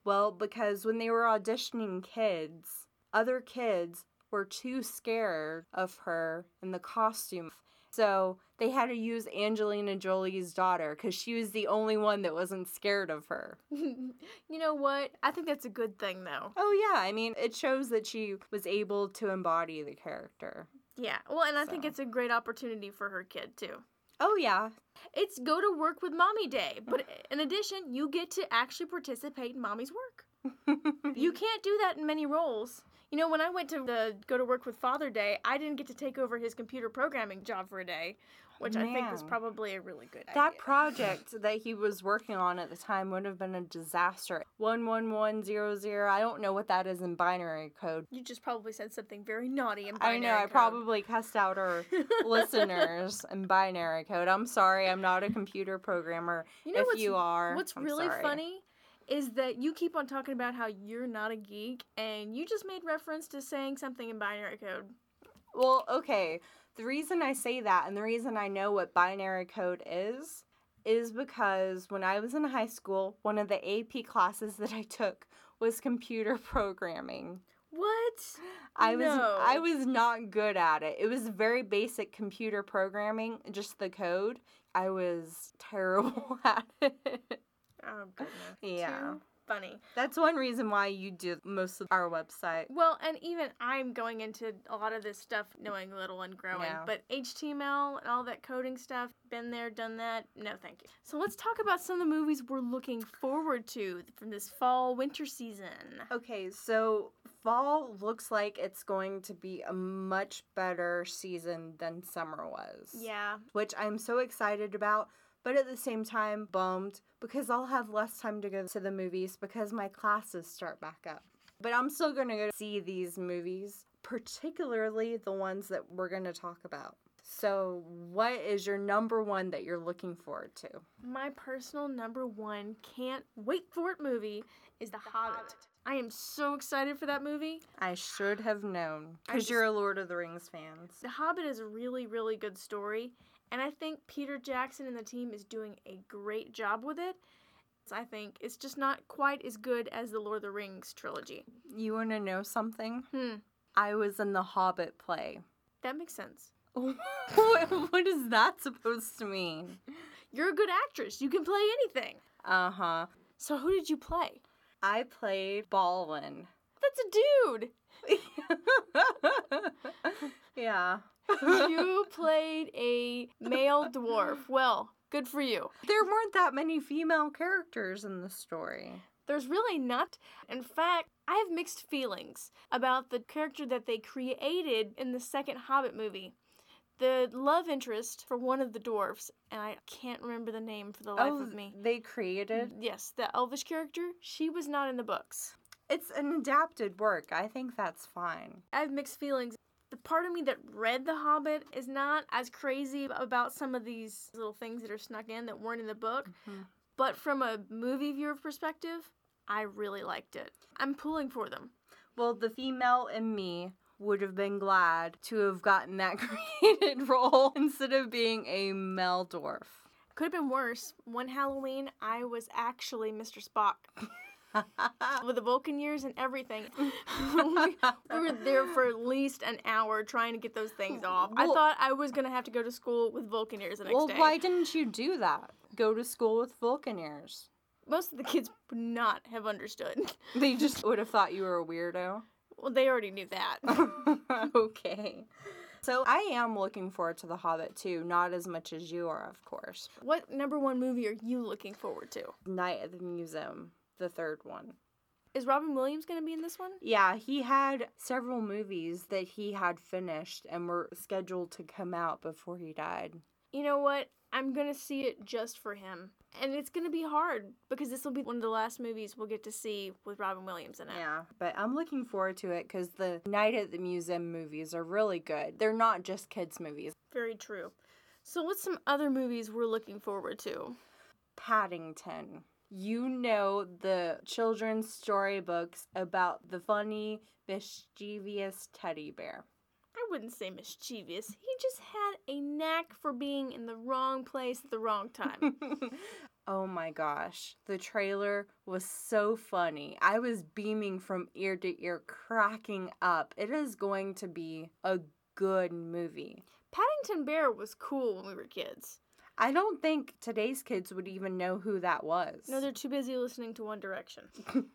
[SPEAKER 1] Well, because when they were auditioning kids, other kids were too scared of her in the costume. So they had to use Angelina Jolie's daughter because she was the only one that wasn't scared of her.
[SPEAKER 2] you know what? I think that's a good thing, though.
[SPEAKER 1] Oh, yeah. I mean, it shows that she was able to embody the character.
[SPEAKER 2] Yeah. Well, and I think it's a great opportunity for her kid, too.
[SPEAKER 1] Oh, yeah.
[SPEAKER 2] It's go to work with mommy day, but in addition, you get to actually participate in mommy's work. You can't do that in many roles. You know, when I went to the go to work with Father Day, I didn't get to take over his computer programming job for a day, which I think was
[SPEAKER 1] Man.
[SPEAKER 2] probably a really good
[SPEAKER 1] That
[SPEAKER 2] idea.
[SPEAKER 1] project that he was working on at the time would have been a disaster. 11100, I don't know what that is in binary code.
[SPEAKER 2] you just probably said something very naughty in
[SPEAKER 1] I
[SPEAKER 2] binary
[SPEAKER 1] know, I
[SPEAKER 2] code.
[SPEAKER 1] probably cussed out our listeners in binary code. I'm sorry, I'm not a computer programmer.
[SPEAKER 2] You know
[SPEAKER 1] if
[SPEAKER 2] what's,
[SPEAKER 1] you are,
[SPEAKER 2] what's
[SPEAKER 1] I'm
[SPEAKER 2] really
[SPEAKER 1] sorry.
[SPEAKER 2] funny is that you keep on talking about how you're not a geek, and you just made reference to saying something in binary code.
[SPEAKER 1] Well, okay. The reason I say that and the reason I know what binary code is is because when I was in high school, one of the AP classes that I took was computer programming.
[SPEAKER 2] What?
[SPEAKER 1] I was I was not good at it. It was very basic computer programming, just the code. I was terrible at it.
[SPEAKER 2] Oh goodness.
[SPEAKER 1] Yeah.
[SPEAKER 2] Funny.
[SPEAKER 1] That's one reason why you do most of our website.
[SPEAKER 2] Well, and even I'm going into a lot of this stuff knowing little and growing,
[SPEAKER 1] Yeah.
[SPEAKER 2] but HTML and all that coding stuff, been there, done that. No, thank you. So let's talk about some of the movies we're looking forward to from this fall winter season.
[SPEAKER 1] Okay, so fall looks like it's going to be a much better season than summer was.
[SPEAKER 2] Yeah.
[SPEAKER 1] Which I'm so excited about, but at the same time bummed because I'll have less time to go to the movies because my classes start back up. But I'm still going to go see these movies, particularly the ones that we're going to talk about. So, what is your number one that you're looking forward to?
[SPEAKER 2] My personal number one can't wait for it movie is The, Hobbit. I am so excited for that movie.
[SPEAKER 1] I should have known because you're a Lord of the Rings fans.
[SPEAKER 2] The Hobbit is a really, really good story, and I think Peter Jackson and the team is doing a great job with it. I think it's just not quite as good as the Lord of the Rings trilogy.
[SPEAKER 1] You want to know something?
[SPEAKER 2] Hmm,
[SPEAKER 1] I was in the Hobbit play.
[SPEAKER 2] that makes sense.
[SPEAKER 1] what what is that supposed to mean?
[SPEAKER 2] You're a good actress. You can play anything.
[SPEAKER 1] Uh huh.
[SPEAKER 2] So who did you play?
[SPEAKER 1] I played Balin.
[SPEAKER 2] That's a dude.
[SPEAKER 1] yeah.
[SPEAKER 2] You played a male dwarf. Well, good for you.
[SPEAKER 1] there weren't that many female characters in the story.
[SPEAKER 2] There's really not. In fact, I have mixed feelings about the character that they created in the second Hobbit movie. The love interest for one of the dwarfs, and I can't remember the name for the oh, life
[SPEAKER 1] oh,
[SPEAKER 2] of me.
[SPEAKER 1] they created.
[SPEAKER 2] Yes, the elvish character, she was not in the books.
[SPEAKER 1] It's an adapted work. I think that's fine.
[SPEAKER 2] I have mixed feelings. The part of me that read The Hobbit is not as crazy about some of these little things that are snuck in that weren't in the book,
[SPEAKER 1] Mhm.
[SPEAKER 2] but from a movie viewer perspective, I really liked it. I'm pulling for them.
[SPEAKER 1] Well, the female in me would have been glad to have gotten that created role instead of being a male dwarf.
[SPEAKER 2] Could have been worse. One Halloween, I was actually Mr. Spock with the Vulcan years and everything. we were there for at least an hour trying to get those things off. I thought I was gonna have to go to school with Vulcan ears the next
[SPEAKER 1] well,
[SPEAKER 2] day.
[SPEAKER 1] why didn't you do that? Go to school with Vulcan ears.
[SPEAKER 2] Most of the kids would not have understood.
[SPEAKER 1] They just would have thought you were a weirdo.
[SPEAKER 2] Well, they already knew that.
[SPEAKER 1] okay. So I am looking forward to The Hobbit too, not as much as you are, of course.
[SPEAKER 2] what number one movie are you looking forward to?
[SPEAKER 1] Night at the Museum, the third one.
[SPEAKER 2] Is Robin Williams going to be in this one?
[SPEAKER 1] Yeah, he had several movies that he had finished and were scheduled to come out before he died.
[SPEAKER 2] You know what? I'm going to see it just for him. And it's going to be hard because this will be one of the last movies we'll get to see with Robin Williams in it.
[SPEAKER 1] Yeah, but I'm looking forward to it because the Night at the Museum movies are really good. They're not just kids' movies.
[SPEAKER 2] Very true. So, what's some other movies we're looking forward to?
[SPEAKER 1] Paddington. You know the children's storybooks about the funny, mischievous teddy bear.
[SPEAKER 2] I wouldn't say mischievous. He just had a knack for being in the wrong place at the wrong time.
[SPEAKER 1] oh my gosh. The trailer was so funny. I was beaming from ear to ear, cracking up. It is going to be a good movie.
[SPEAKER 2] Paddington Bear was cool when we were kids.
[SPEAKER 1] I don't think today's kids would even know who that was.
[SPEAKER 2] No, they're too busy listening to One Direction.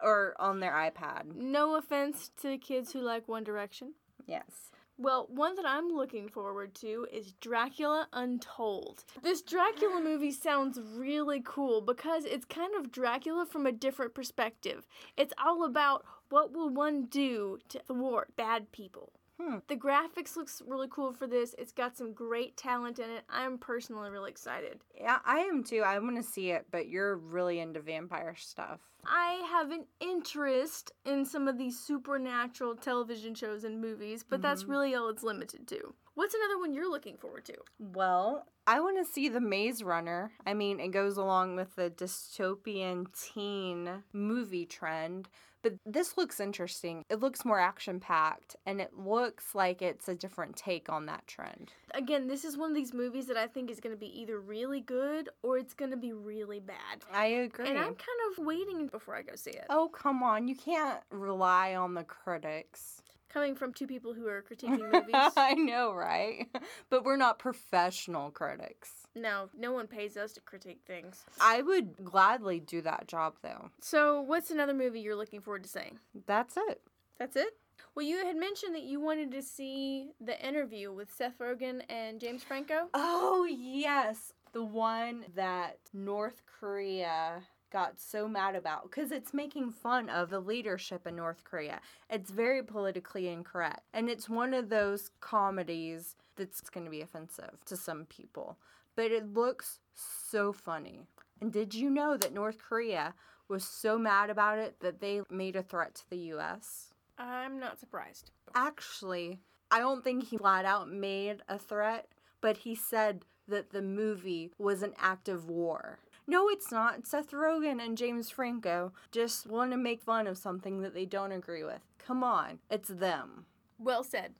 [SPEAKER 1] or on their iPad.
[SPEAKER 2] No offense to the kids who like One Direction.
[SPEAKER 1] Yes.
[SPEAKER 2] Well, one that I'm looking forward to is Dracula Untold. This Dracula movie sounds really cool because it's kind of Dracula from a different perspective. It's all about what will one do to thwart bad people.
[SPEAKER 1] Hmm.
[SPEAKER 2] The graphics looks really cool for this. It's got some great talent in it. I'm personally really excited.
[SPEAKER 1] Yeah, I am too. I want to see it, but you're really into vampire stuff.
[SPEAKER 2] I have an interest in some of these supernatural television shows and movies, but that's
[SPEAKER 1] Mhm.
[SPEAKER 2] really all it's limited to. What's another one you're looking forward to?
[SPEAKER 1] Well, I want to see The Maze Runner. I mean, it goes along with the dystopian teen movie trend, but this looks interesting. It looks more action packed, and it looks like it's a different take on that trend.
[SPEAKER 2] Again, this is one of these movies that I think is going to be either really good or it's going to be really bad.
[SPEAKER 1] I agree.
[SPEAKER 2] And I'm kind of waiting before I go see it.
[SPEAKER 1] Oh, come on. You can't rely on the critics.
[SPEAKER 2] Coming from two people who are critiquing movies.
[SPEAKER 1] I know, right? But we're not professional critics.
[SPEAKER 2] No, no one pays us to critique things.
[SPEAKER 1] I would gladly do that job, though.
[SPEAKER 2] So, what's another movie you're looking forward to seeing?
[SPEAKER 1] That's it.
[SPEAKER 2] That's it? Well, you had mentioned that you wanted to see the interview with Seth Rogen and James Franco.
[SPEAKER 1] Oh, yes. The one that North Korea got so mad about because it's making fun of the leadership in North Korea. It's very politically incorrect. And it's one of those comedies that's going to be offensive to some people. But it looks so funny. And did you know that North Korea was so mad about it that they made a threat to the US?
[SPEAKER 2] I'm not surprised.
[SPEAKER 1] Actually, I don't think he flat out made a threat, but he said that the movie was an act of war. No, it's not. Seth Rogen and James Franco just want to make fun of something that they don't agree with. Come on, it's them.
[SPEAKER 2] Well said.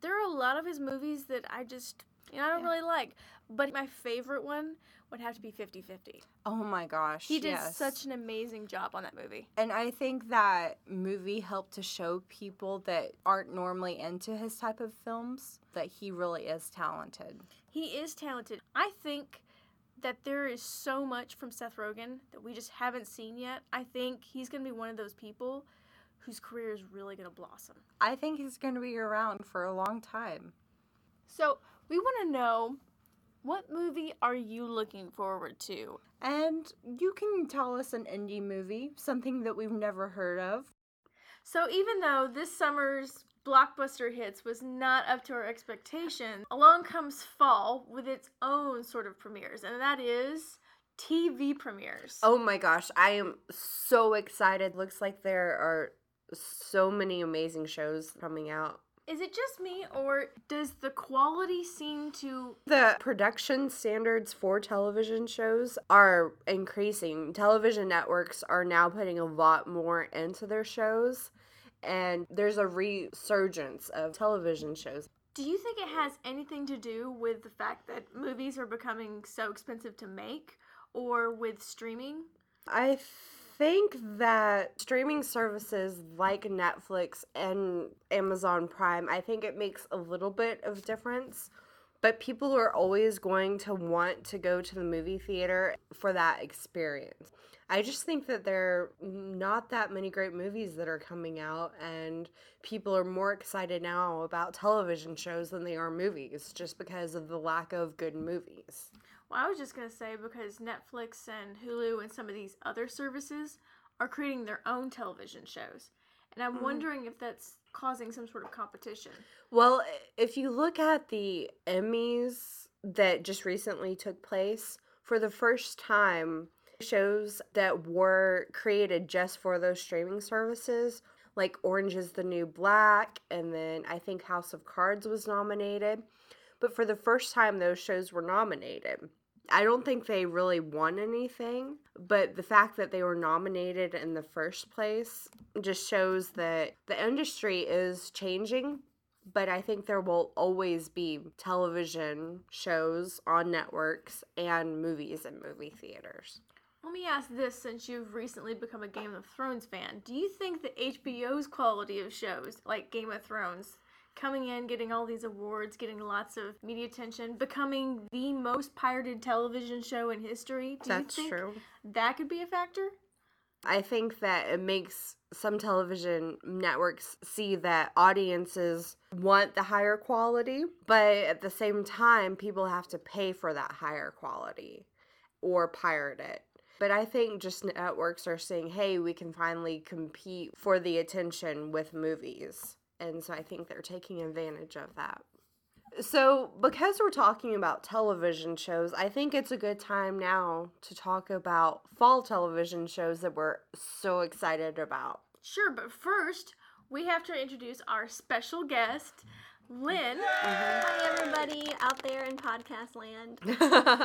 [SPEAKER 2] There are a lot of his movies that I just, you know, I don't
[SPEAKER 1] Yeah.
[SPEAKER 2] really like. But my favorite one would have to be 50 50.
[SPEAKER 1] Oh my gosh.
[SPEAKER 2] He did
[SPEAKER 1] yes.
[SPEAKER 2] such an amazing job on that movie.
[SPEAKER 1] And I think that movie helped to show people that aren't normally into his type of films that he really is talented.
[SPEAKER 2] He is talented. I think that there is so much from Seth Rogen that we just haven't seen yet. I think he's going to be one of those people whose career is really going to blossom.
[SPEAKER 1] I think he's going to be around for a long time.
[SPEAKER 2] So, we want to know what movie are you looking forward to?
[SPEAKER 1] And you can tell us an indie movie, something that we've never heard of.
[SPEAKER 2] So, even though this summer's blockbuster hits was not up to our expectations, along comes fall with its own sort of premieres, and that is TV premieres.
[SPEAKER 3] Oh my gosh, I am so excited. Looks like there are so many amazing shows coming out.
[SPEAKER 2] Is it just me, or does the quality seem to
[SPEAKER 3] The production standards for television shows are increasing. Television networks are now putting a lot more into their shows, and there's a resurgence of television shows.
[SPEAKER 2] Do you think it has anything to do with the fact that movies are becoming so expensive to make or with streaming?
[SPEAKER 3] I think that streaming services like Netflix and Amazon Prime, I think it makes a little bit of difference. But people are always going to want to go to the movie theater for that experience. I just think that there are not that many great movies that are coming out, and people are more excited now about television shows than they are movies just because of the lack of good movies.
[SPEAKER 2] Well, I was just going to say because Netflix and Hulu and some of these other services are creating their own television shows. And I'm
[SPEAKER 1] Mhm.
[SPEAKER 2] wondering if that's causing some sort of competition.
[SPEAKER 1] Well, if you look at the Emmys that just recently took place, for the first time, shows that were created just for those streaming services, like Orange is the New Black, and then I think House of Cards was nominated. But for the first time, those shows were nominated. I don't think they really won anything, but the fact that they were nominated in the first place just shows that the industry is changing but I think there will always be television shows on networks and movies in movie theaters.
[SPEAKER 2] Let me ask this since you've recently become a Game of Thrones fan. Do you think that HBO's quality of shows, like Game of Thrones, coming in, getting all these awards, getting lots of media attention, becoming the most pirated television show in history, do
[SPEAKER 1] That's
[SPEAKER 2] you think
[SPEAKER 1] true.
[SPEAKER 2] that could be a factor?
[SPEAKER 1] I think that it makes some television networks see that audiences want the higher quality, but at the same time, people have to pay for that higher quality or pirate it. But I think just networks are saying, hey, we can finally compete for the attention with movies. And so I think they're taking advantage of that. So, because we're talking about television shows, I think it's a good time now to talk about fall television shows that we're so excited about.
[SPEAKER 2] Sure, but first, we have to introduce our special guest, Lynn.
[SPEAKER 4] Hi, everybody out there in podcast land.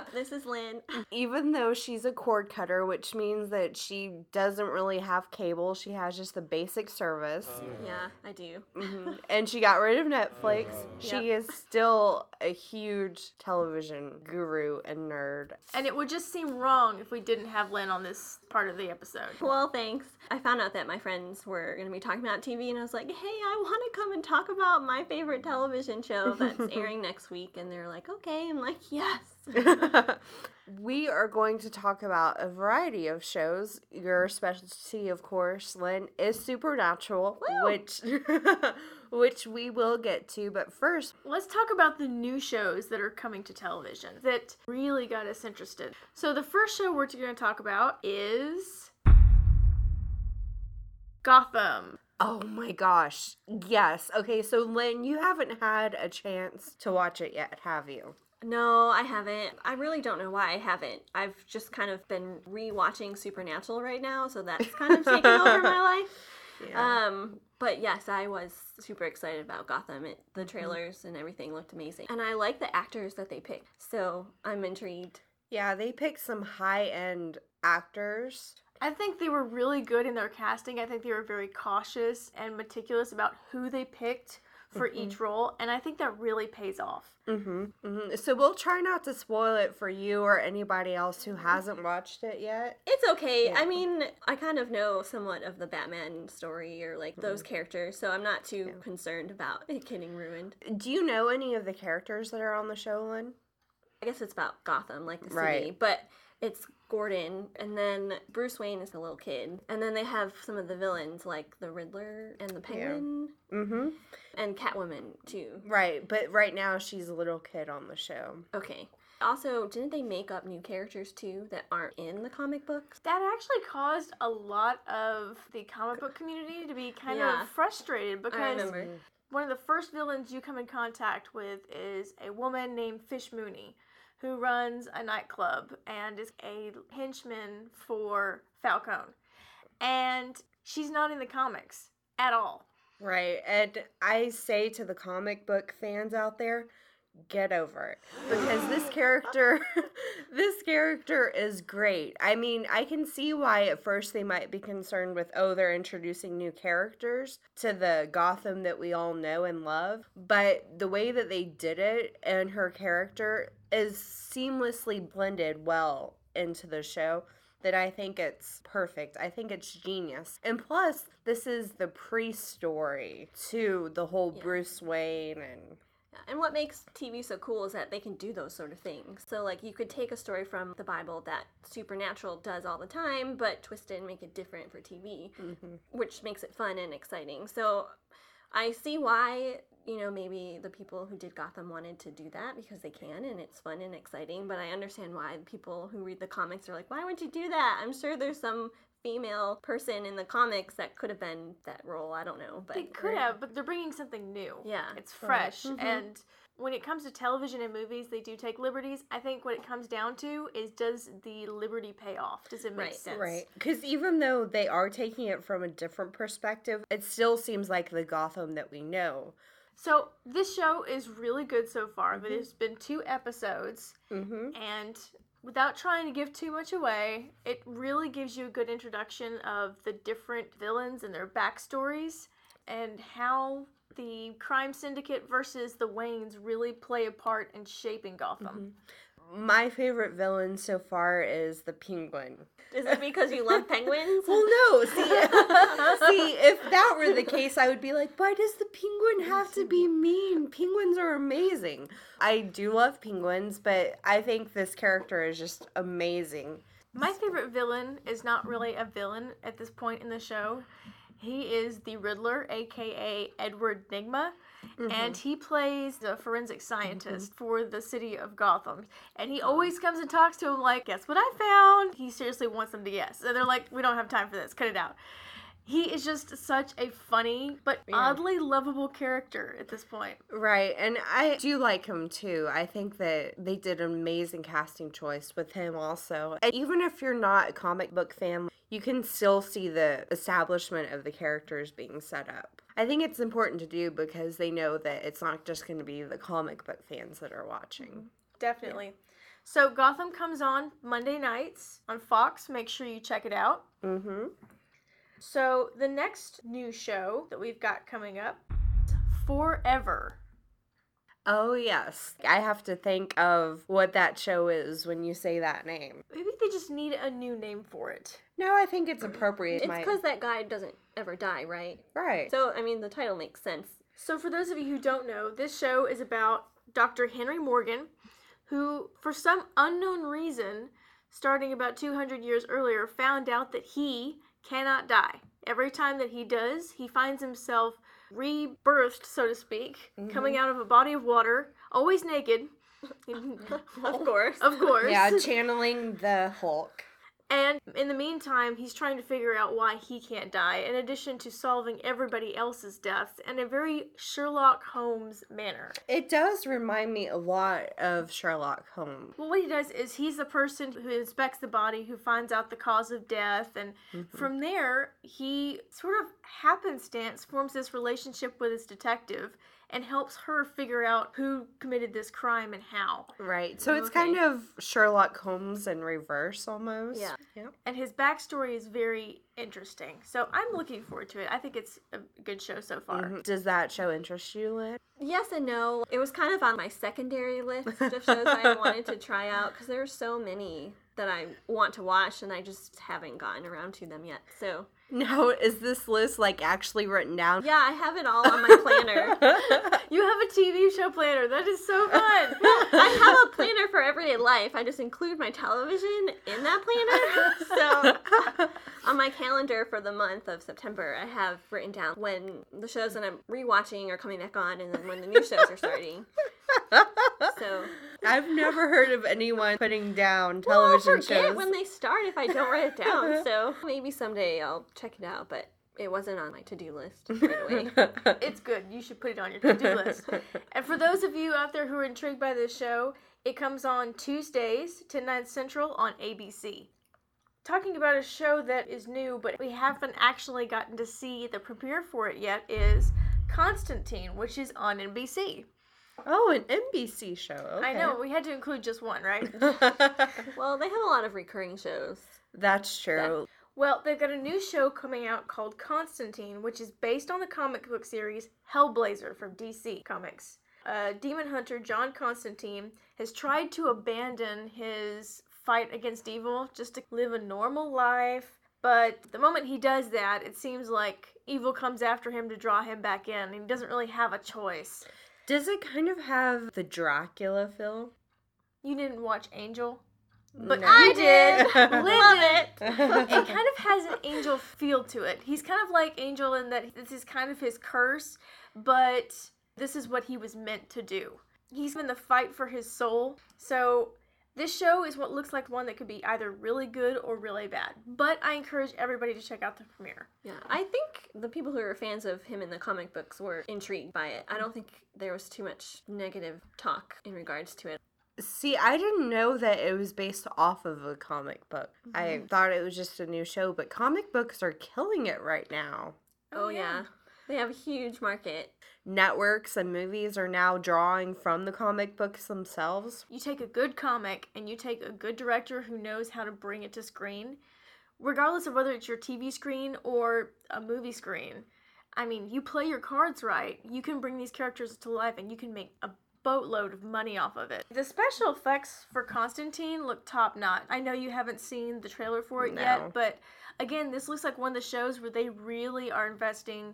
[SPEAKER 4] This is Lynn.
[SPEAKER 1] Even though she's a cord cutter, which means that she doesn't really have cable, she has just the basic service.
[SPEAKER 4] Yeah, I do.
[SPEAKER 1] Mhm. And she got rid of Netflix. She is still a huge television guru and nerd.
[SPEAKER 2] And it would just seem wrong if we didn't have Lynn on this part of the episode.
[SPEAKER 4] Well, thanks. I found out that my friends were going to be talking about TV, and I was like, hey, I want to come and talk about my favorite television show that's airing next week. And they're like, okay. I'm like, yes.
[SPEAKER 1] we are going to talk about a variety of shows. Your specialty, of course, Lynn, is Supernatural,
[SPEAKER 4] Woo!
[SPEAKER 1] which which we will get to. But first,
[SPEAKER 2] Let's talk about the new shows that are coming to television that really got us interested. So, the first show we're going to talk about is Gotham.
[SPEAKER 1] Oh my gosh, yes. Okay, so Lynn, you haven't had a chance to watch it yet, have you?
[SPEAKER 4] No, I haven't. I really don't know why I haven't. I've just kind of been rewatching Supernatural right now, so that's kind of taken over my life. Yeah. Um, but yes, I was super excited about Gotham. It, the trailers and everything looked amazing, and I like the actors that they picked. So I'm intrigued.
[SPEAKER 1] yeah, they picked some high end actors.
[SPEAKER 2] I think they were really good in their casting. I think they were very cautious and meticulous about who they picked for each role, and I think that really pays off.
[SPEAKER 1] Mm-hmm, hmm So we'll try not to spoil it for you or anybody else who hasn't watched it yet.
[SPEAKER 4] It's okay.
[SPEAKER 1] Yeah.
[SPEAKER 4] I mean, I kind of know somewhat of the Batman story or like those characters, so I'm not too concerned about it getting ruined.
[SPEAKER 1] Do you know any of the characters that are on the show, Lynn?
[SPEAKER 4] I guess it's about Gotham, like the city,
[SPEAKER 1] Right.
[SPEAKER 4] but it's Gordon, and then Bruce Wayne is a little kid, and then they have some of the villains like the Riddler and the Penguin
[SPEAKER 1] Mm-hmm.
[SPEAKER 4] and Catwoman too.
[SPEAKER 1] Right, but right now she's a little kid on the show.
[SPEAKER 4] Okay. Also, didn't they make up new characters too that aren't in the comic books?
[SPEAKER 2] That actually caused a lot of the comic book community to be kind
[SPEAKER 4] Yeah.
[SPEAKER 2] of frustrated because
[SPEAKER 4] remember.
[SPEAKER 2] one of the first villains you come in contact with is a woman named Fish Mooney who runs a nightclub and is a henchman for Falcone. And she's not in the comics at all.
[SPEAKER 1] Right, and I say to the comic book fans out there, get over it because this character this character is great. I mean, I can see why at first they might be concerned with oh, they're introducing new characters to the Gotham that we all know and love, but the way that they did it and her character is seamlessly blended well into the show that I think it's perfect. I think it's genius. And plus, this is the pre story to the whole
[SPEAKER 4] Yeah.
[SPEAKER 1] Bruce Wayne and
[SPEAKER 4] And what makes TV so cool is that they can do those sort of things. So, like, you could take a story from the Bible that Supernatural does all the time, but twist it and make it different for TV, mm-hmm. which makes it fun and exciting. So, I see why you know, maybe the people who did Gotham wanted to do that because they can and it's fun and exciting, but I understand why people who read the comics are like, why would you do that? I'm sure there's some female person in the comics that could have been that role. I don't know, but
[SPEAKER 2] They could have, but they're bringing something new.
[SPEAKER 4] Yeah.
[SPEAKER 2] It's fresh.
[SPEAKER 1] Mhm.
[SPEAKER 2] And when it comes to television and movies, they do take liberties. I think what it comes down to is does the liberty pay off? Does it make
[SPEAKER 4] Right.
[SPEAKER 2] sense?
[SPEAKER 1] Right. Because even though they are taking it from a different perspective, it still seems like the Gotham that we know.
[SPEAKER 2] So this show is really good so far. There's been two episodes,
[SPEAKER 1] Mm-hmm.
[SPEAKER 2] and without trying to give too much away, it really gives you a good introduction of the different villains and their backstories and how the crime syndicate versus the Waynes really play a part in shaping Gotham.
[SPEAKER 1] My favorite villain so far is the Penguin.
[SPEAKER 4] is it because you love penguins?
[SPEAKER 1] Well, no. See, see, if that were the case, I would be like, why does the penguin have to be mean? Penguins are amazing. I do love penguins, but I think this character is just amazing.
[SPEAKER 2] My favorite villain is not really a villain at this point in the show. He is the Riddler, aka Edward Nygma, and mm-hmm. he plays a forensic scientist mm-hmm. for the city of Gotham. And he always comes and talks to him like, "Guess what I found?" He seriously wants them to guess, and they're like, "We don't have time for this. Cut it out." He is just such a funny but
[SPEAKER 1] Yeah.
[SPEAKER 2] oddly lovable character at this point.
[SPEAKER 1] Right, and I do like him too. I think that they did an amazing casting choice with him also. And even if you're not a comic book fan, you can still see the establishment of the characters being set up. I think it's important to do because they know that it's not just going to be the comic book fans that are watching.
[SPEAKER 2] Definitely. So Gotham comes on Monday nights on Fox. Make sure you check it out.
[SPEAKER 1] Mm-hmm.
[SPEAKER 2] So the next new show that we've got coming up, Forever.
[SPEAKER 1] Oh, yes. I have to think of what that show is when you say that name.
[SPEAKER 2] Maybe they just need a new name for it.
[SPEAKER 1] No, I think it's appropriate.
[SPEAKER 4] It's because that guy doesn't ever die, right?
[SPEAKER 1] Right.
[SPEAKER 4] So, I mean, the title makes sense.
[SPEAKER 2] So for those of you who don't know, this show is about Dr. Henry Morgan, who for some unknown reason, starting about 200 years earlier, found out that he cannot die. Every time that he does, he finds himself rebirthed, so to speak, mm-hmm. coming out of a body of water, always naked.
[SPEAKER 4] Of course.
[SPEAKER 2] Of course.
[SPEAKER 1] yeah, channeling the Hulk.
[SPEAKER 2] And in the meantime, he's trying to figure out why he can't die, in addition to solving everybody else's deaths in a very Sherlock Holmes manner.
[SPEAKER 1] It does remind me a lot of Sherlock Holmes.
[SPEAKER 2] Well, what he does is he's the person who inspects the body, who finds out the cause of death, and mm-hmm. from there, he sort of happenstance forms this relationship with his detective and helps her figure out who committed this crime and how.
[SPEAKER 1] Right. So it's kind of Sherlock Holmes in reverse almost.
[SPEAKER 4] Yeah.
[SPEAKER 1] Yep.
[SPEAKER 2] And his backstory is very interesting. So I'm looking forward to it. I think it's a good show so far.
[SPEAKER 1] Mhm. Does that show interest you, Lynn?
[SPEAKER 4] Yes and no. It was kind of on my secondary list of shows I wanted to try out because there are so many that I want to watch and I just haven't gotten around to them yet. So,
[SPEAKER 1] No, is this list like actually written down?
[SPEAKER 4] yeah, I have it all on my planner.
[SPEAKER 2] You have a TV show planner. That is so fun.
[SPEAKER 4] I have a planner for everyday life. I just include my television in that planner. So, on my calendar for the month of September, I have written down when the shows that I'm rewatching are coming back on and then when the new shows are starting. So,
[SPEAKER 1] I've never heard of anyone putting down
[SPEAKER 4] Well, I'll
[SPEAKER 1] television
[SPEAKER 4] forget
[SPEAKER 1] shows.
[SPEAKER 4] when they start if I don't write it down. So maybe someday I'll check it out, but it wasn't on my to-do list right away.
[SPEAKER 2] it's good. You should put it on your to-do list. And for those of you out there who are intrigued by this show, it comes on Tuesdays, 10 9 Central on ABC. Talking about a show that is new, but we haven't actually gotten to see the premiere for it yet, is Constantine, which is on NBC.
[SPEAKER 1] Oh, an NBC show. Okay.
[SPEAKER 2] I know, we had to include just one, right?
[SPEAKER 4] Well, they have a lot of recurring shows.
[SPEAKER 1] That's true.
[SPEAKER 2] Well, they've got a new show coming out called Constantine, which is based on the comic book series Hellblazer from DC Comics. Uh, demon hunter John Constantine has tried to abandon his fight against evil just to live a normal life, but the moment he does that, it seems like evil comes after him to draw him back in, and he doesn't really have a choice.
[SPEAKER 1] Does it kind of have the Dracula feel?
[SPEAKER 2] You didn't watch Angel? But
[SPEAKER 1] No.
[SPEAKER 2] I did.
[SPEAKER 1] Love
[SPEAKER 2] it. it kind of has an angel feel to it. He's kind of like Angel in that this is kind of his curse, but This is what he was meant to do. He's in the fight for his soul. So this show is what looks like one that could be either really good or really bad. But I encourage everybody to check out the premiere.
[SPEAKER 4] Yeah, I think the people who are fans of him in the comic books were intrigued by it. I don't think there was too much negative talk in regards to it.
[SPEAKER 1] See, I didn't know that it was based off of a comic book. I mm-hmm. thought it was just a new show, but comic books are killing it right now.
[SPEAKER 4] Oh, oh yeah. They have a huge market.
[SPEAKER 1] Networks and movies are now drawing from the comic books themselves.
[SPEAKER 2] You take a good comic and you take a good director who knows how to bring it to screen, regardless of whether it's your TV screen or a movie screen. I mean, you play your cards right, you can bring these characters to life and you can make a boatload of money off of it. The special effects for Constantine look top notch. I know you haven't seen the trailer for it
[SPEAKER 1] No.
[SPEAKER 2] yet, but again, this looks like one of the shows where they really are investing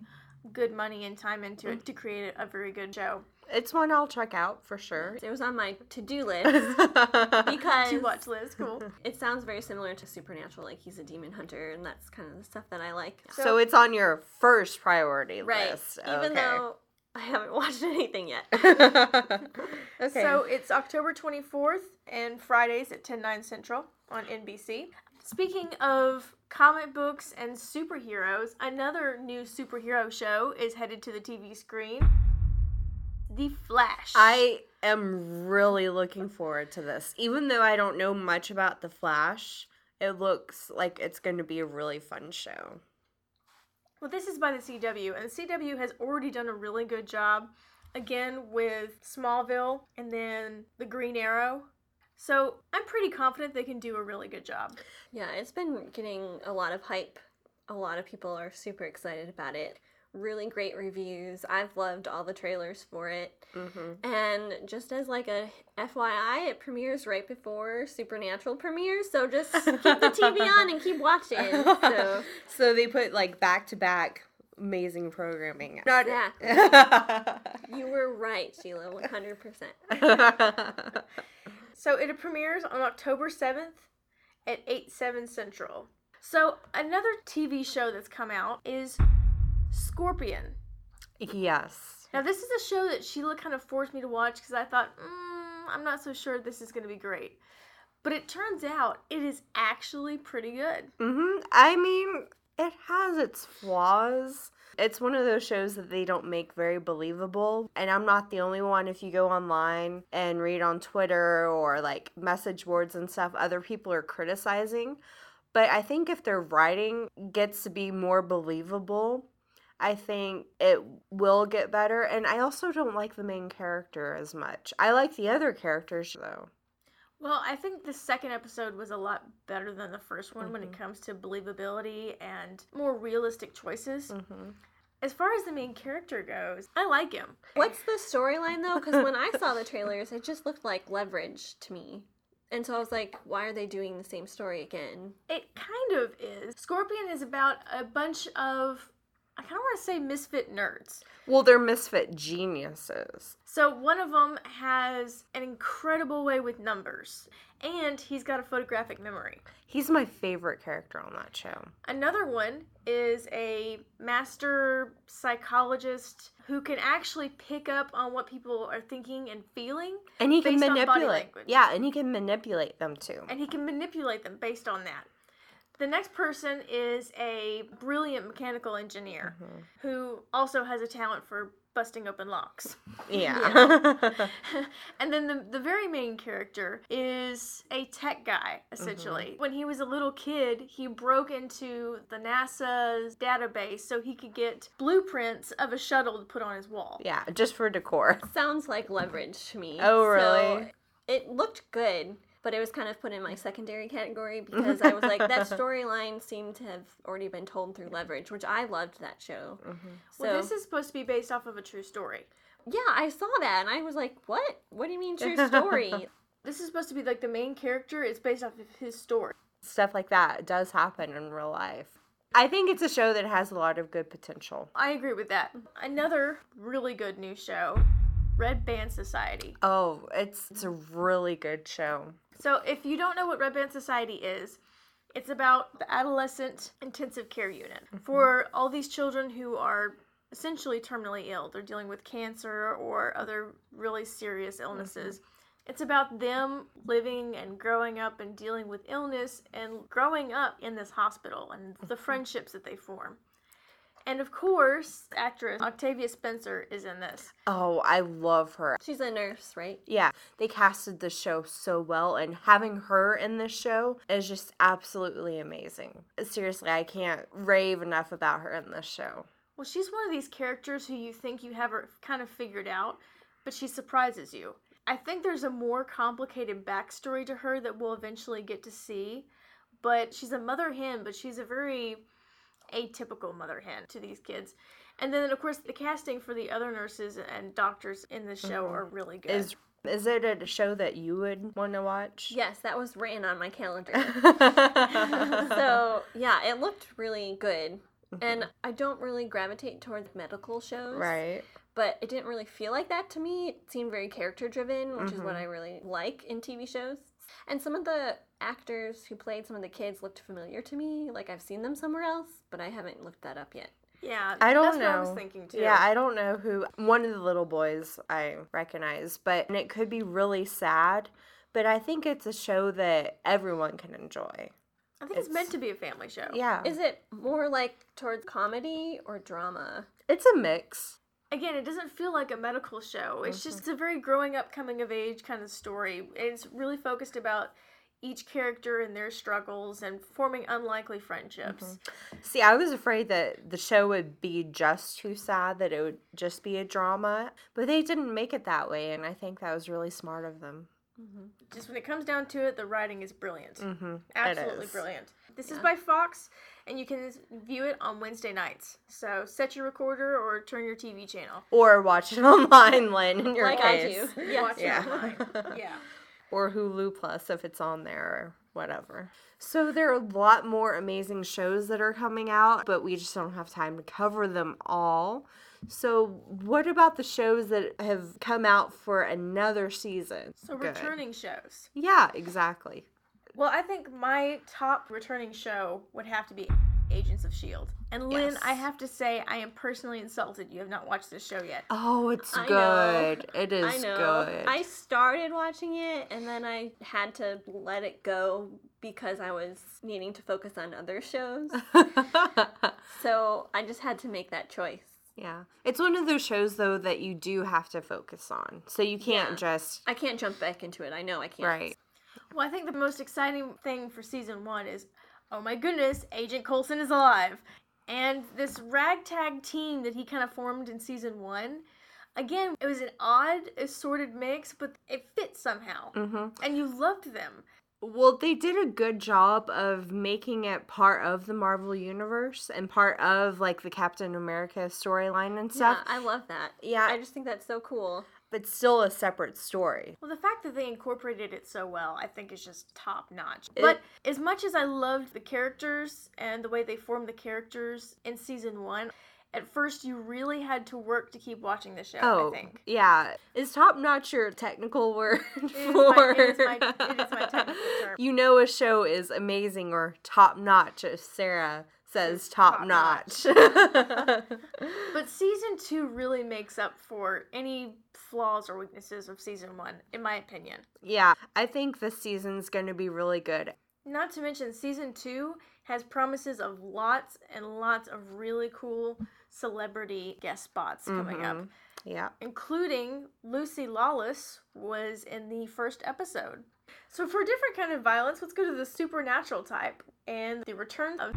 [SPEAKER 2] good money and time into it mm. to create a very good show.
[SPEAKER 1] It's one I'll check out for sure.
[SPEAKER 4] It was on my to-do list because
[SPEAKER 2] To watch Liz, cool.
[SPEAKER 4] it sounds very similar to Supernatural. Like he's a demon hunter, and that's kind of the stuff that I like.
[SPEAKER 1] so it's on your first priority
[SPEAKER 4] Right.
[SPEAKER 1] list.
[SPEAKER 4] Even
[SPEAKER 1] okay.
[SPEAKER 4] though I haven't watched anything yet.
[SPEAKER 1] okay.
[SPEAKER 2] So it's October 24th and Fridays at 10, 9 central on NBC. Speaking of comic books and superheroes, another new superhero show is headed to the TV screen. The Flash.
[SPEAKER 1] I am really looking forward to this. Even though I don't know much about The Flash, it looks like it's going to be a really fun show.
[SPEAKER 2] Well, this is by the CW, and the CW has already done a really good job, again, with Smallville and then the Green Arrow. So I'm pretty confident they can do a really good job.
[SPEAKER 4] yeah, it's been getting a lot of hype. A lot of people are super excited about it. Really great reviews. I've loved all the trailers for it.
[SPEAKER 1] Mm-hmm.
[SPEAKER 4] And just as like a FYI, it premieres right before Supernatural premieres, so just keep the TV on and keep watching. So
[SPEAKER 1] so they put like back to back amazing programming. Not
[SPEAKER 4] you were right, Sheila, one hundred percent.
[SPEAKER 2] So it premieres on October 7th at 8, 7 central. So another TV show that's come out is Scorpion.
[SPEAKER 1] yes.
[SPEAKER 2] Now, this is a show that Sheila kind of forced me to watch because I thought, mm, I'm not so sure this is going to be great. But it turns out it is actually pretty good.
[SPEAKER 1] Mm-hmm. I mean, it has its flaws. It's one of those shows that they don't make very believable. And I'm not the only one. If you go online and read on Twitter or like message boards and stuff, other people are criticizing. But I think if their writing gets to be more believable, I think it will get better. And I also don't like the main character as much. I like the other characters though.
[SPEAKER 2] Well, I think the second episode was a lot better than the first one when it comes to believability and more realistic choices.
[SPEAKER 1] Mm-hmm.
[SPEAKER 2] As far as the main character goes, I like him.
[SPEAKER 4] What's the storyline though? Because when I saw the trailers, it just looked like leverage to me. And so I was like, why are they doing the same story again?
[SPEAKER 2] It kind of is. Scorpion is about a bunch of, I kind of want to say misfit nerds.
[SPEAKER 1] Well, they're misfit geniuses.
[SPEAKER 2] So one of them has an incredible way with numbers, and he's got a photographic memory.
[SPEAKER 1] He's my favorite character on that show.
[SPEAKER 2] Another one is a master psychologist who can actually pick up on what people are thinking and feeling,
[SPEAKER 1] And he can manipulate. Yeah, and he can manipulate them too.
[SPEAKER 2] and he can manipulate them based on that. The next person is a brilliant mechanical engineer mm-hmm. who also has a talent for busting open locks.
[SPEAKER 1] Yeah.
[SPEAKER 2] and then the, the very main character is a tech guy, essentially. Mm-hmm. When he was a little kid, he broke into the NASA's database so he could get blueprints of a shuttle to put on his wall.
[SPEAKER 1] yeah, just for decor.
[SPEAKER 4] Sounds like leverage to me.
[SPEAKER 1] Oh,
[SPEAKER 4] So
[SPEAKER 1] really?
[SPEAKER 4] it looked good, but it was kind of put in my mm-hmm. secondary category because I was like, that storyline seemed to have already been told through leverage, which I loved that show. Mm-hmm. So
[SPEAKER 2] Well, this is supposed to be based off of a true story.
[SPEAKER 4] yeah, I saw that and I was like, what? What do you mean true story?
[SPEAKER 2] This is supposed to be like the main character. It's based off of his story.
[SPEAKER 1] Stuff like that does happen in real life. I think it's a show that has a lot of good potential.
[SPEAKER 2] I agree with that. Another really good new show, Red Band Society.
[SPEAKER 1] Oh, it's it's a really good show.
[SPEAKER 2] So, if you don't know what Red Band Society is, it's about the adolescent intensive care unit mm-hmm. for all these children who are essentially terminally ill. They're dealing with cancer or other really serious illnesses. Mm-hmm. It's about them living and growing up and dealing with illness and growing up in this hospital and the mm-hmm. friendships that they form. And of course, actress Octavia Spencer is in this.
[SPEAKER 1] Oh, I love her.
[SPEAKER 4] She's a nurse, right?
[SPEAKER 1] Yeah, they casted the show so well, and having her in this show is just absolutely amazing. Seriously, I can't rave enough about her in this show.
[SPEAKER 2] Well, she's one of these characters who you think you have her kind of figured out, but she surprises you. I think there's a more complicated backstory to her that we'll eventually get to see, but she's a mother hen, but she's a very atypical mother hen to these kids. And then, of course, the casting for the other nurses and doctors in the show mm-hmm. are really good.
[SPEAKER 1] Is is it a show that you would want to watch?
[SPEAKER 4] Yes, that was written on my calendar. so, yeah, it looked really good. Mm-hmm. And I don't really gravitate towards medical shows.
[SPEAKER 1] right.
[SPEAKER 4] But it didn't really feel like that to me. It seemed very character driven, which is what mm-hmm. I really like in TV shows. And some of the actors who played some of the kids looked familiar to me. Like I've seen them somewhere else, but I haven't looked that up yet.
[SPEAKER 2] yeah,
[SPEAKER 1] I don't
[SPEAKER 2] that's
[SPEAKER 1] know.
[SPEAKER 2] what I was thinking too.
[SPEAKER 1] Yeah, I don't know who. One of the little boys I recognize, but and it could be really sad. But I think it's a show that everyone can enjoy.
[SPEAKER 2] I think it's, meant to be a family show.
[SPEAKER 1] Yeah,
[SPEAKER 4] Is it more like towards comedy or drama?
[SPEAKER 1] it's a mix.
[SPEAKER 2] again, it doesn't feel like a medical show. It's
[SPEAKER 1] Mm-hmm.
[SPEAKER 2] just a very growing up, coming of age kind of story. It's really focused about each character and their struggles and forming unlikely friendships.
[SPEAKER 1] Mm-hmm. See, I was afraid that the show would be just too sad, that it would just be a drama, but they didn't make it that way, and I think that was really smart of them.
[SPEAKER 2] Just when it comes down to it, the writing is brilliant.
[SPEAKER 1] Mm-hmm.
[SPEAKER 2] Absolutely brilliant. This is by Fox, and you can view it on Wednesday nights. So set your recorder or turn your TV channel.
[SPEAKER 1] Or watch it online, Lynn, in your
[SPEAKER 4] Like I do. Yes.
[SPEAKER 2] Watch it online. Yeah.
[SPEAKER 1] Or Hulu Plus if it's on there or whatever. So there are a lot more amazing shows that are coming out, but we just don't have time to cover them all. So what about the shows that have come out for another season?
[SPEAKER 2] So
[SPEAKER 1] Good.
[SPEAKER 2] returning shows.
[SPEAKER 1] Yeah, exactly.
[SPEAKER 2] Well, I think my top returning show would have to be Agents of S.H.I.E.L.D. And Lynn,
[SPEAKER 1] Yes.
[SPEAKER 2] I have to say, I am personally insulted you have not watched this show yet.
[SPEAKER 1] Oh, it's
[SPEAKER 4] I know.
[SPEAKER 1] good. It is
[SPEAKER 4] I know.
[SPEAKER 1] good.
[SPEAKER 4] I started watching it and then I had to let it go because I was needing to focus on other shows. so I just had to make that choice.
[SPEAKER 1] yeah. It's one of those shows though that you do have to focus on. So you can't
[SPEAKER 4] Yeah.
[SPEAKER 1] just
[SPEAKER 4] I can't jump back into it. I know I can't.
[SPEAKER 1] right.
[SPEAKER 2] Well, I think the most exciting thing for season one is oh my goodness, Agent Coulson is alive. And this ragtag team that he kind of formed in season one, again, it was an odd, assorted mix, but it fit somehow.
[SPEAKER 1] Mhm.
[SPEAKER 2] And you loved them.
[SPEAKER 1] Well, they did a good job of making it part of the Marvel universe and part of like the Captain America storyline and stuff.
[SPEAKER 4] Yeah,
[SPEAKER 1] stuff,
[SPEAKER 4] I love that.
[SPEAKER 1] Yeah.
[SPEAKER 4] I just think that's so cool.
[SPEAKER 1] But still a separate story.
[SPEAKER 2] Well, the fact that they incorporated it so well, I think, is just top notch.
[SPEAKER 1] It-
[SPEAKER 2] but as much as I loved the characters and the way they formed the characters in season one, at first you really had to work to keep watching the show.
[SPEAKER 1] Oh,
[SPEAKER 2] I think.
[SPEAKER 1] yeah. Is top notch your technical word for
[SPEAKER 2] my- it is my- it is my technical term.
[SPEAKER 1] You know a show is amazing or top notch if Sarah says top,
[SPEAKER 2] top
[SPEAKER 1] notch.
[SPEAKER 2] But season two really makes up for any flaws or weaknesses of season one, in my opinion.
[SPEAKER 1] yeah, I think this season's going to be really good.
[SPEAKER 2] Not to mention, season two has promises of lots and lots of really cool celebrity guest spots coming up.
[SPEAKER 1] Mhm. Yeah.
[SPEAKER 2] including Lucy Lawless was in the first episode. So for a different kind of violence, let's go to the supernatural type and the return of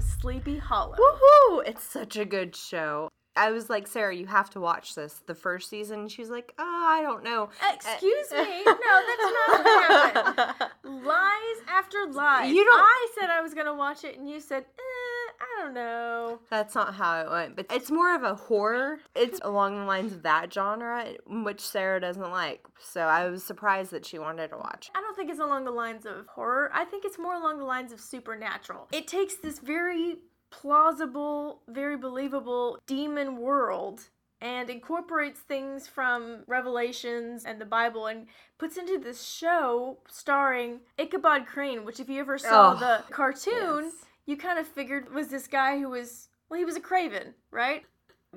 [SPEAKER 2] Sleepy Hollow.
[SPEAKER 1] Woohoo! It's such a good show. I was like, Sarah, you have to watch this. The first season, she's like, oh, I don't know.
[SPEAKER 2] Excuse me. No, that's not what happened. Lies after lies.
[SPEAKER 1] You don't-
[SPEAKER 2] I said I was gonna watch it, and you said, eh, I don't know.
[SPEAKER 1] That's not how it went, but it's more of a horror. It's along the lines of that genre, which Sarah doesn't like. So I was surprised that she wanted to watch.
[SPEAKER 2] I don't think it's along the lines of horror. I think it's more along the lines of supernatural. It takes this very plausible, very believable demon world and incorporates things from Revelations and the Bible and puts into this show starring Ichabod Crane, which if you ever saw
[SPEAKER 1] Oh,
[SPEAKER 2] the cartoon,
[SPEAKER 1] yes.
[SPEAKER 2] you kind of figured was this guy who was well, he was a craven, right?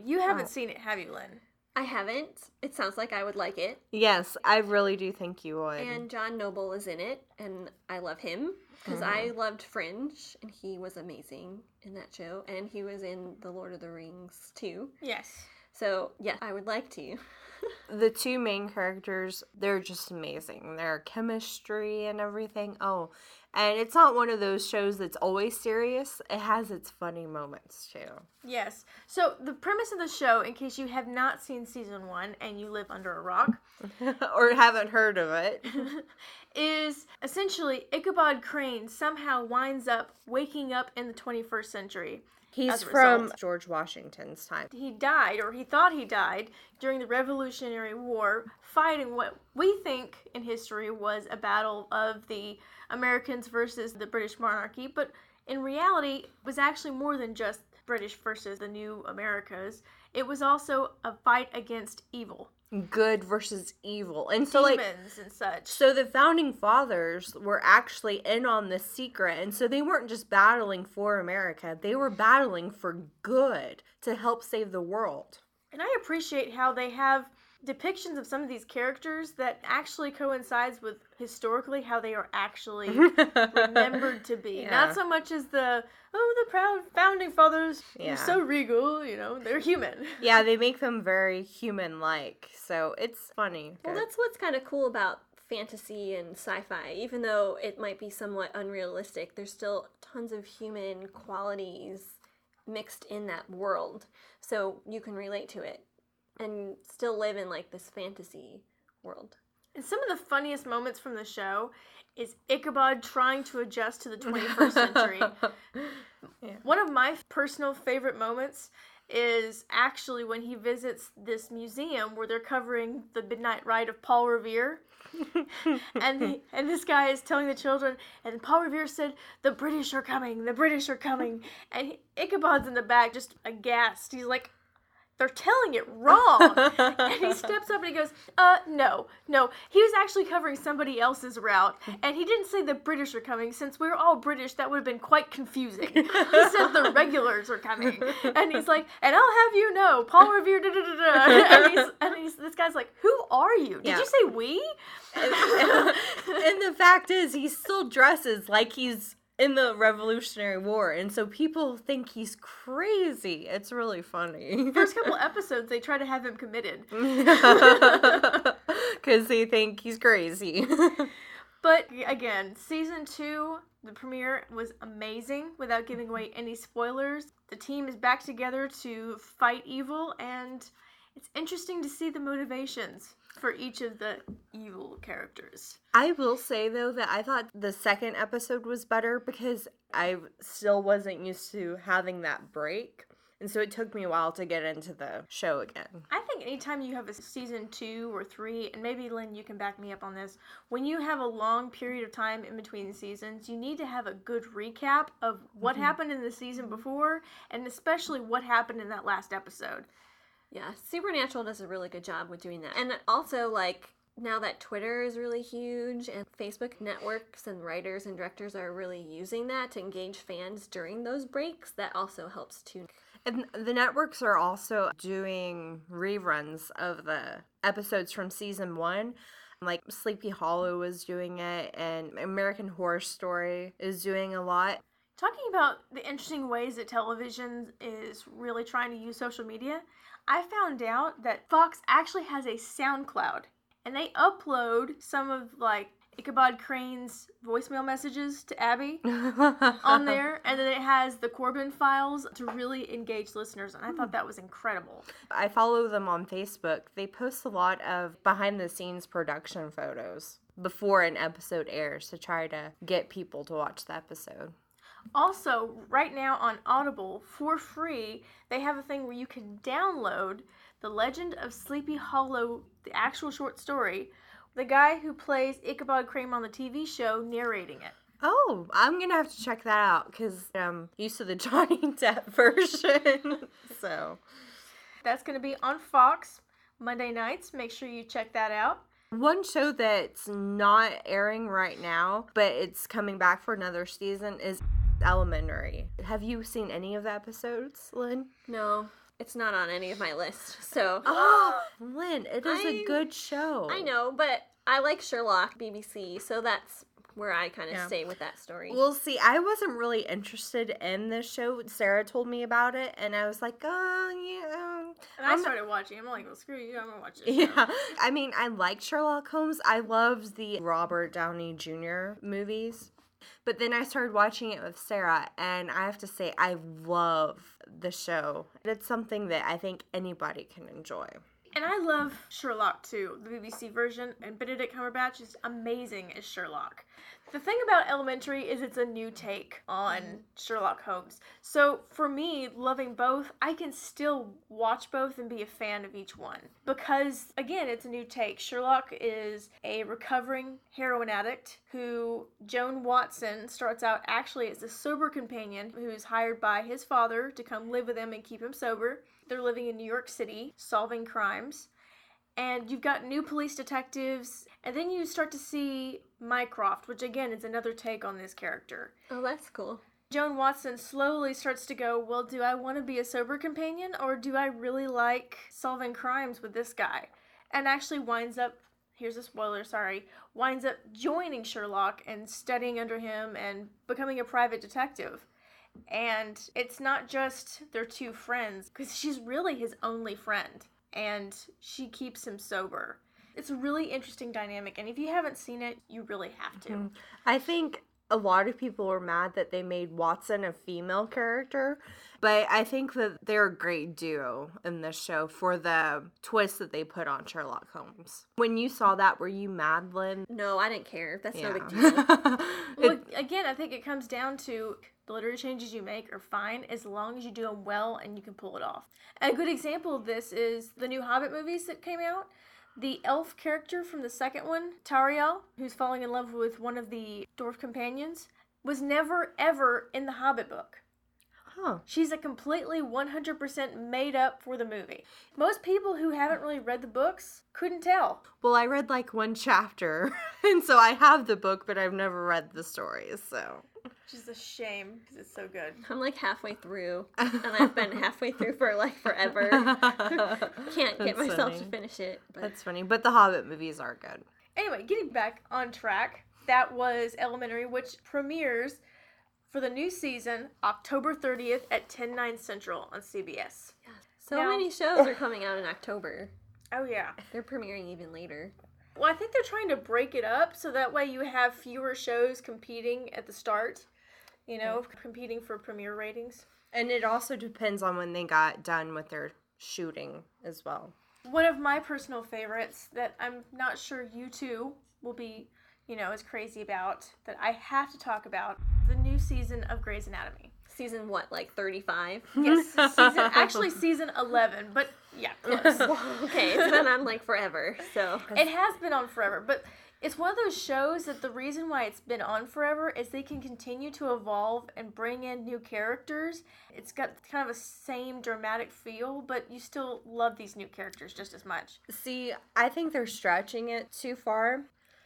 [SPEAKER 2] You haven't
[SPEAKER 1] Oh.
[SPEAKER 2] seen it, have you, Lynn?
[SPEAKER 4] I haven't. It sounds like I would like it.
[SPEAKER 1] Yes, I really do think you would.
[SPEAKER 4] And John Noble is in it, and I love him because oh. I loved Fringe, and he was amazing in that show, and he was in The Lord of the Rings too.
[SPEAKER 2] Yes.
[SPEAKER 4] So yeah, I would like to.
[SPEAKER 1] the two main characters, they're just amazing. Their chemistry and everything. Oh, and it's not one of those shows that's always serious. It has its funny moments too.
[SPEAKER 2] Yes. So the premise of the show, in case you have not seen season one and you live under a rock,
[SPEAKER 1] or haven't heard of it.
[SPEAKER 2] is essentially Ichabod Crane somehow winds up waking up in the 21st century.
[SPEAKER 1] He's from
[SPEAKER 2] result.
[SPEAKER 1] George Washington's time.
[SPEAKER 2] He died, or he thought he died, during the Revolutionary War, fighting what we think in history was a battle of the Americans versus the British monarchy, but in reality, it was actually more than just British versus the new Americas. It was also a fight against evil,
[SPEAKER 1] Good versus evil. And so like
[SPEAKER 2] and such.
[SPEAKER 1] So the founding fathers were actually in on this secret, and so they weren't just battling for America; they were battling for good to help save the world.
[SPEAKER 2] And I appreciate how they have depictions of some of these characters that actually coincides with historically how they are actually remembered to be.
[SPEAKER 1] Yeah.
[SPEAKER 2] Not so much as the oh the proud founding fathers
[SPEAKER 1] Yeah.
[SPEAKER 2] were so regal, you know, they're human.
[SPEAKER 1] yeah, they make them very human-like, so it's funny.
[SPEAKER 4] Well, that's what's kind of cool about fantasy and sci-fi. Even though it might be somewhat unrealistic, there's still tons of human qualities mixed in that world, so you can relate to it and still live in like this fantasy world.
[SPEAKER 2] And some of the funniest moments from the show is Ichabod trying to adjust to the 21st century. One of my personal favorite moments is actually when he visits this museum where they're covering the midnight ride of Paul Revere. and the, and this guy is telling the children, and Paul Revere said, "The British are coming, the British are coming," and he, Ichabod's in the back, just aghast. He's like, "They're telling it wrong," and he steps up and he goes, "Uh, no, no. He was actually covering somebody else's route, and he didn't say the British are coming. Since we're all British, that would have been quite confusing. He said the regulars are coming, and he's like, and I'll have you know, Paul Revere, da da da da, and he's and he's this guy's like, who are you? Did
[SPEAKER 1] Yeah.
[SPEAKER 2] you say we?
[SPEAKER 1] and the fact is, he still dresses like he's in the Revolutionary War, and so people think he's crazy. It's really funny.
[SPEAKER 2] First couple episodes, they try to have him committed.
[SPEAKER 1] Because they think he's crazy.
[SPEAKER 2] But again, season two, the premiere was amazing without giving away any spoilers. The team is back together to fight evil, and it's interesting to see the motivations for each of the evil characters.
[SPEAKER 1] I will say though that I thought the second episode was better because I still wasn't used to having that break. And so it took me a while to get into the show again.
[SPEAKER 2] I think anytime you have a season two or three, and maybe Lynn, you can back me up on this, when you have a long period of time in between seasons, you need to have a good recap of what mm-hmm. happened in the season before, and especially what happened in that last episode.
[SPEAKER 4] Yeah, Supernatural does a really good job with doing that. And also, like, now that Twitter is really huge and Facebook networks and writers and directors are really using that to engage fans during those breaks, that also helps too.
[SPEAKER 1] And the networks are also doing reruns of the episodes from season one. Like Sleepy Hollow is doing it, and American Horror Story is doing a lot.
[SPEAKER 2] Talking about the interesting ways that television is really trying to use social media, I found out that Fox actually has a SoundCloud and they upload some of like Ichabod Crane's voicemail messages to Abby on there, and then it has the Corbin files to really engage listeners, and I thought that was incredible.
[SPEAKER 1] I follow them on Facebook. They post a lot of behind the scenes production photos before an episode airs to try to get people to watch the episode.
[SPEAKER 2] Also, right now on Audible for free, they have a thing where you can download The Legend of Sleepy Hollow, the actual short story, the guy who plays Ichabod Crane on the TV show narrating it.
[SPEAKER 1] Oh, I'm gonna have to check that out because I'm used to the Johnny Depp version. so,
[SPEAKER 2] That's going to be on Fox Monday nights. Make sure you check that out.
[SPEAKER 1] one show that's not airing right now, but it's coming back for another season is Elementary. Have you seen any of the episodes, Lynn?
[SPEAKER 4] No. it's not on any of my list. So
[SPEAKER 3] Oh, Lynn, it is
[SPEAKER 4] I-
[SPEAKER 3] a good show.
[SPEAKER 4] I know, but I like Sherlock BBC, so that's where I kind of
[SPEAKER 1] Yeah.
[SPEAKER 4] stay with that story.
[SPEAKER 1] Well, see, I wasn't really interested in this show. Sarah told me about it, and I was like, oh, yeah.
[SPEAKER 2] And I
[SPEAKER 1] I'm-
[SPEAKER 2] started watching. I'm like, well, screw you. I'm gonna watch it.
[SPEAKER 1] Yeah. I mean, I like Sherlock Holmes. I loved the Robert Downey Jr. movies. But then I started watching it with Sarah, and I have to say, I love the show. It's something that I think anybody can enjoy.
[SPEAKER 2] And I love Sherlock too, the BBC version, and Benedict Cumberbatch is amazing as Sherlock. The thing about Elementary is it's a new take on mm-hmm. Sherlock Holmes. So for me, loving both, I can still watch both and be a fan of each one. Because again, it's a new take. Sherlock is a recovering heroin addict who Joan Watson starts out actually as a sober companion who is hired by his father to come live with him and keep him sober. They're living in New York City, solving crimes. And you've got new police detectives, and then you start to see Mycroft, which again is another take on this character.
[SPEAKER 4] oh, that's cool.
[SPEAKER 2] Joan Watson slowly starts to go, Well, do I want to be a sober companion, or do I really like solving crimes with this guy? And actually winds up, here's a spoiler, sorry, winds up joining Sherlock and studying under him and becoming a private detective. And it's not just their two friends, because she's really his only friend, and she keeps him sober. It's a really interesting dynamic, and if you haven't seen it, you really have to. Mm-hmm.
[SPEAKER 1] I think a lot of people were mad that they made Watson a female character, but I think that they're a great duo in this show for the twist that they put on Sherlock Holmes. When you saw that, were you mad, Lynn?
[SPEAKER 4] No, I didn't care. That's no big deal.
[SPEAKER 1] Yeah.
[SPEAKER 2] Well, again, I think it comes down to the literary changes you make are fine as long as you do them well and you can pull it off. A good example of this is the new Hobbit movies that came out. The elf character from the second one, Tauriel, who's falling in love with one of the dwarf companions, was never ever in the Hobbit book.
[SPEAKER 1] huh.
[SPEAKER 2] She's a completely 100% made up for the movie. Most people who haven't really read the books couldn't tell.
[SPEAKER 1] Well, I read like one chapter, and so I have the book, but I've never read the stories, so.
[SPEAKER 2] Which is a shame because it's so good.
[SPEAKER 4] I'm like halfway through, and I've been halfway through for like forever. Can't get
[SPEAKER 1] That's
[SPEAKER 4] myself to finish it. But
[SPEAKER 1] That's funny, but the Hobbit movies are good.
[SPEAKER 2] Anyway, getting back on track, that was Elementary, which premieres for the new season October 30th at 10 9 Central on CBS. Yeah.
[SPEAKER 4] so
[SPEAKER 2] Now-
[SPEAKER 4] many shows are coming out in October.
[SPEAKER 2] Oh, yeah.
[SPEAKER 4] They're premiering even later.
[SPEAKER 2] Well, I think they're trying to break it up so that way you have fewer shows competing at the start, you know, mm-hmm. competing for premiere ratings.
[SPEAKER 1] And it also depends on when they got done with their shooting as well.
[SPEAKER 2] One of my personal favorites that I'm not sure you two will be, you know, as crazy about that I have to talk about the new season of Grey's Anatomy.
[SPEAKER 4] Season what, like 35?
[SPEAKER 2] Yes, season actually season 11, but yeah, close.
[SPEAKER 4] okay, it's been on like forever. So
[SPEAKER 2] it has been on forever, but it's one of those shows that the reason why it's been on forever is they can continue to evolve and bring in new characters. It's got kind of a same dramatic feel, but you still love these new characters just as much.
[SPEAKER 1] See, I think they're stretching it too far.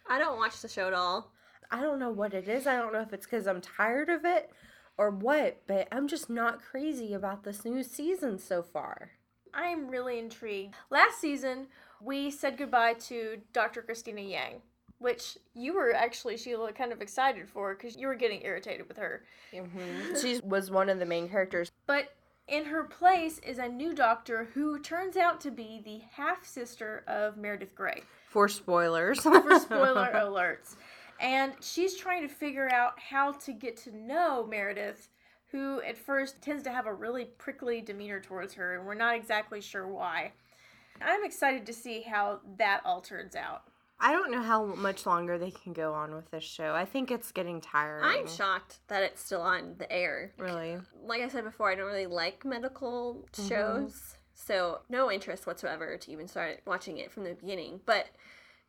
[SPEAKER 4] I don't watch the show at all.
[SPEAKER 1] I don't know what it is. I don't know if it's because I'm tired of it or what, but I'm just not crazy about this new season so far.
[SPEAKER 2] I'm really intrigued. Last season, we said goodbye to Dr. Cristina Yang, which you were actually, Sheila, kind of excited for because you were getting irritated with her. Mm-hmm.
[SPEAKER 1] She was one of the main characters.
[SPEAKER 2] But in her place is a new doctor who turns out to be the half sister of Meredith Grey.
[SPEAKER 1] For spoilers.
[SPEAKER 2] For spoiler alerts. And she's trying to figure out how to get to know Meredith, who at first tends to have a really prickly demeanor towards her, and we're not exactly sure why. I'm excited to see how that all turns out.
[SPEAKER 1] I don't know how much longer they can go on with this show. I think it's getting tiring.
[SPEAKER 4] I'm shocked that it's still on the air.
[SPEAKER 1] Really?
[SPEAKER 4] Like I said before, I don't really like medical mm-hmm. shows. So, no interest whatsoever to even start watching it from the beginning. But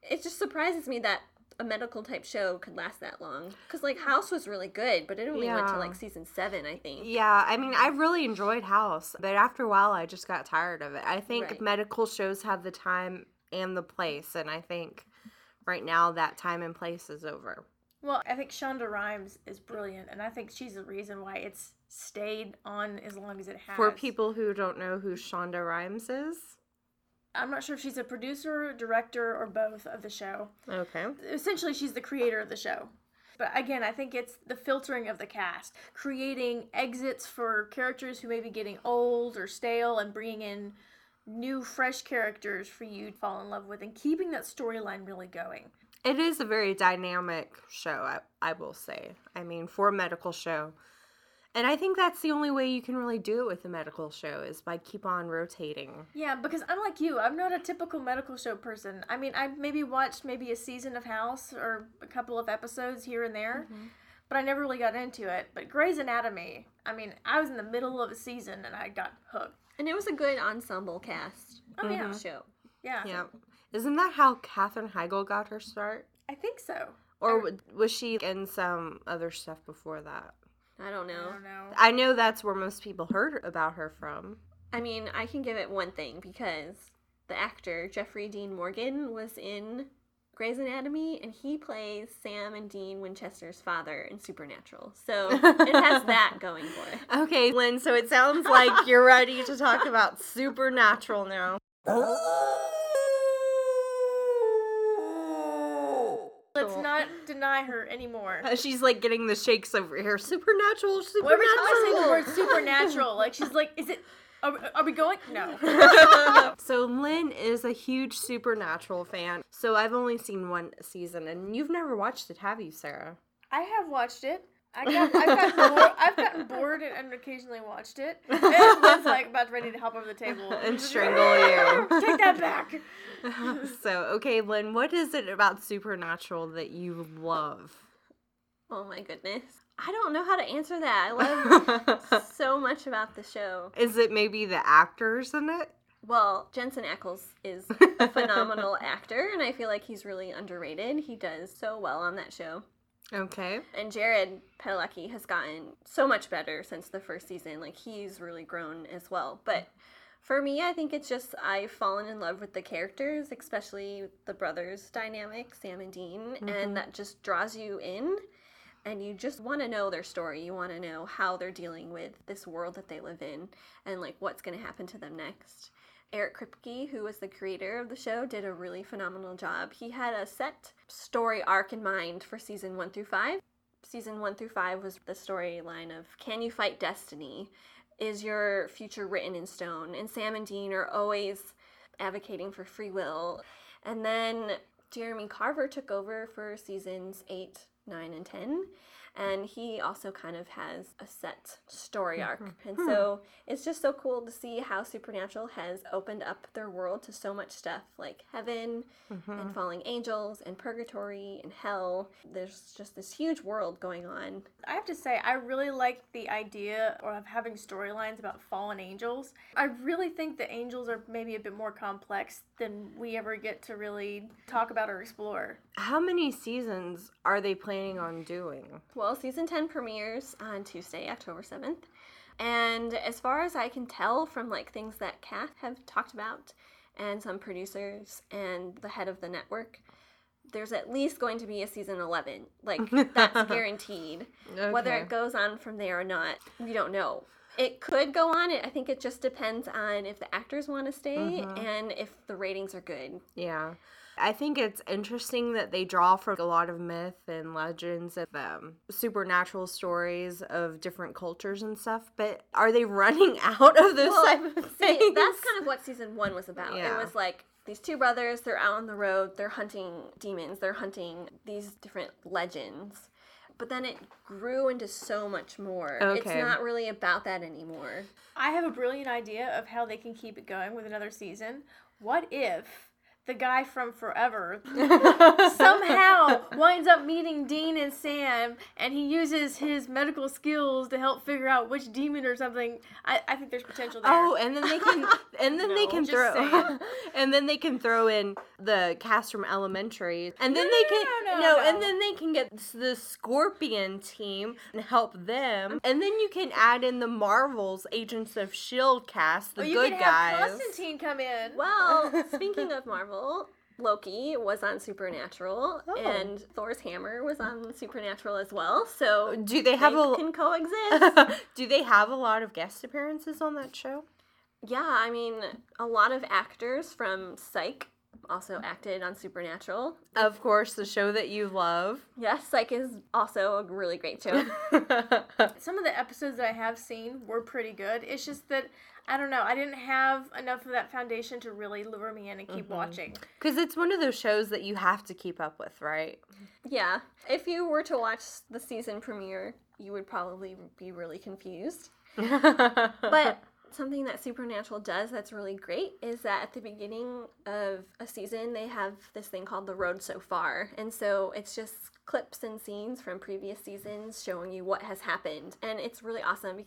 [SPEAKER 4] it just surprises me that a medical type show could last that long. Because, like, House was really good, but it only went to like season seven, I think.
[SPEAKER 1] Yeah, I mean, I really enjoyed House, but after a while, I just got tired of it. I think
[SPEAKER 4] Right.
[SPEAKER 1] medical shows have the time and the place, and I think right now that time and place is over.
[SPEAKER 2] Well, I think Shonda Rhimes is brilliant, and I think she's the reason why it's stayed on as long as it has.
[SPEAKER 1] For people who don't know who Shonda Rhimes is.
[SPEAKER 2] I'm not sure if she's a producer, director, or both of the show.
[SPEAKER 1] Okay.
[SPEAKER 2] Essentially, she's the creator of the show. But again, I think it's the filtering of the cast, creating exits for characters who may be getting old or stale, and bringing in new, fresh characters for you to fall in love with, and keeping that storyline really going.
[SPEAKER 1] It is a very dynamic show, I, I will say. I mean, for a medical show. And I think that's the only way you can really do it with a medical show is by keep on rotating.
[SPEAKER 2] Yeah, because unlike you, I'm not a typical medical show person. I mean, I maybe watched maybe a season of House or a couple of episodes here and there, mm-hmm. but I never really got into it. But Grey's Anatomy, I mean, I was in the middle of a season and I got hooked.
[SPEAKER 4] And it was a good ensemble cast
[SPEAKER 2] Oh yeah,
[SPEAKER 4] show.
[SPEAKER 2] yeah,
[SPEAKER 1] Yeah. Isn't that how Katherine Heigl got her start?
[SPEAKER 2] I think so.
[SPEAKER 1] Or w- was she in some other stuff before that?
[SPEAKER 4] I don't
[SPEAKER 2] I don't know.
[SPEAKER 1] I know that's where most people heard about her from.
[SPEAKER 4] I mean, I can give it one thing because the actor Jeffrey Dean Morgan was in Grey's Anatomy and he plays Sam and Dean Winchester's father in Supernatural. So it has that going for it.
[SPEAKER 1] Okay, Lynn, so it sounds like you're ready to talk about Supernatural now.
[SPEAKER 2] Let's not deny her anymore.
[SPEAKER 1] Uh, She's like getting the shakes over here. Supernatural,
[SPEAKER 2] Well, every time I say the word supernatural, like she's like, is it? Are, are we going? No.
[SPEAKER 1] so Lynn is a huge Supernatural fan. So I've only seen one season, and you've never watched it, have you, Sarah?
[SPEAKER 2] I have watched it. I got, I've, gotten bored, I've gotten bored and, and occasionally watched it. And was like about ready to hop over the table
[SPEAKER 1] And strangle you.
[SPEAKER 2] Take that back.
[SPEAKER 1] so okay, Lynn, what is it about Supernatural that you love?
[SPEAKER 4] Oh my goodness. I don't know how to answer that. I love so much about the show.
[SPEAKER 1] Is it maybe the actors in it?
[SPEAKER 4] Well, Jensen Ackles is a phenomenal actor, and I feel like he's really underrated. He does so well on that show.
[SPEAKER 1] Okay.
[SPEAKER 4] And Jared Padalecki has gotten so much better since the first season. Like he's really grown as well. But for me, I think it's just I've fallen in love with the characters, especially the brothers dynamic, Sam and Dean, and mm-hmm. that just draws you in. And you just want to know their story. You want to know how they're dealing with this world that they live in and like what's going to happen to them next. Eric Kripke, who was the creator of the show, did a really phenomenal job. He had a set story arc in mind for season one through five. Season one through five was the storyline of Can you fight destiny? Is your future written in stone? And Sam and Dean are always advocating for free will. And then Jeremy Carver took over for seasons eight, nine, and ten. And he also kind of has a set story mm-hmm. arc. And hmm. so it's just so cool to see how Supernatural has opened up their world to so much stuff like heaven and mm-hmm. falling angels and purgatory and hell. There's just this huge world going on.
[SPEAKER 2] I have to say, I really like the idea of having storylines about fallen angels. I really think the angels are maybe a bit more complex than we ever get to really talk about or explore.
[SPEAKER 1] How many seasons are they planning on doing?
[SPEAKER 4] Well, season 10 premieres on Tuesday, October 7th. And as far as I can tell from like things that Kath have talked about and some producers and the head of the network, there's at least going to be a season 11. Like that's guaranteed. Whether it goes on from there or not, we don't know. It could go on. I think it just depends on if the actors want to stay and if the ratings are good.
[SPEAKER 1] Yeah. I think it's interesting that they draw from a lot of myth and legends and um, supernatural stories of different cultures and stuff, but are they running out of those
[SPEAKER 4] Well,
[SPEAKER 1] type of
[SPEAKER 4] See,
[SPEAKER 1] things?
[SPEAKER 4] that's kind of what season one was about.
[SPEAKER 1] Yeah.
[SPEAKER 4] It was like these two brothers, they're out on the road, they're hunting demons, they're hunting these different legends. But then it grew into so much more. It's not really about that anymore.
[SPEAKER 2] I have a brilliant idea of how they can keep it going with another season. What if the guy from Forever somehow winds up meeting Dean and Sam and he uses his medical skills to help figure out which demon or something? I, I think there's potential there.
[SPEAKER 1] Oh, and then they can, and then they can throw, and then they can throw in the cast from Elementary, and then
[SPEAKER 2] No,
[SPEAKER 1] they can
[SPEAKER 2] no, no, no.
[SPEAKER 1] and then they can get the Scorpion team and help them, and then you can add in the Marvels Agents of Shield cast, the
[SPEAKER 2] Or you
[SPEAKER 1] good
[SPEAKER 2] could have
[SPEAKER 1] guys.
[SPEAKER 2] Constantine come in.
[SPEAKER 4] Well, speaking of Marvel, Loki was on Supernatural,
[SPEAKER 1] Oh.
[SPEAKER 4] and Thor's hammer was on Supernatural as well. So
[SPEAKER 1] Do they have
[SPEAKER 4] they
[SPEAKER 1] a
[SPEAKER 4] can coexist.
[SPEAKER 1] Do they have a lot of guest appearances on that show?
[SPEAKER 4] yeah, I mean, a lot of actors from Psych also acted on Supernatural.
[SPEAKER 1] Of course, the show that you love.
[SPEAKER 4] Yes, Psych is also a really great show.
[SPEAKER 2] Some of the episodes that I have seen were pretty good. It's just that I don't know. I didn't have enough of that foundation to really lure me in and keep mm-hmm. watching.
[SPEAKER 1] Because it's one of those shows that you have to keep up with, right?
[SPEAKER 4] yeah, if you were to watch the season premiere, you would probably be really confused. But something that Supernatural does that's really great is that at the beginning of a season, they have this thing called The Road So Far. And so it's just clips and scenes from previous seasons showing you what has happened. And it's really awesome.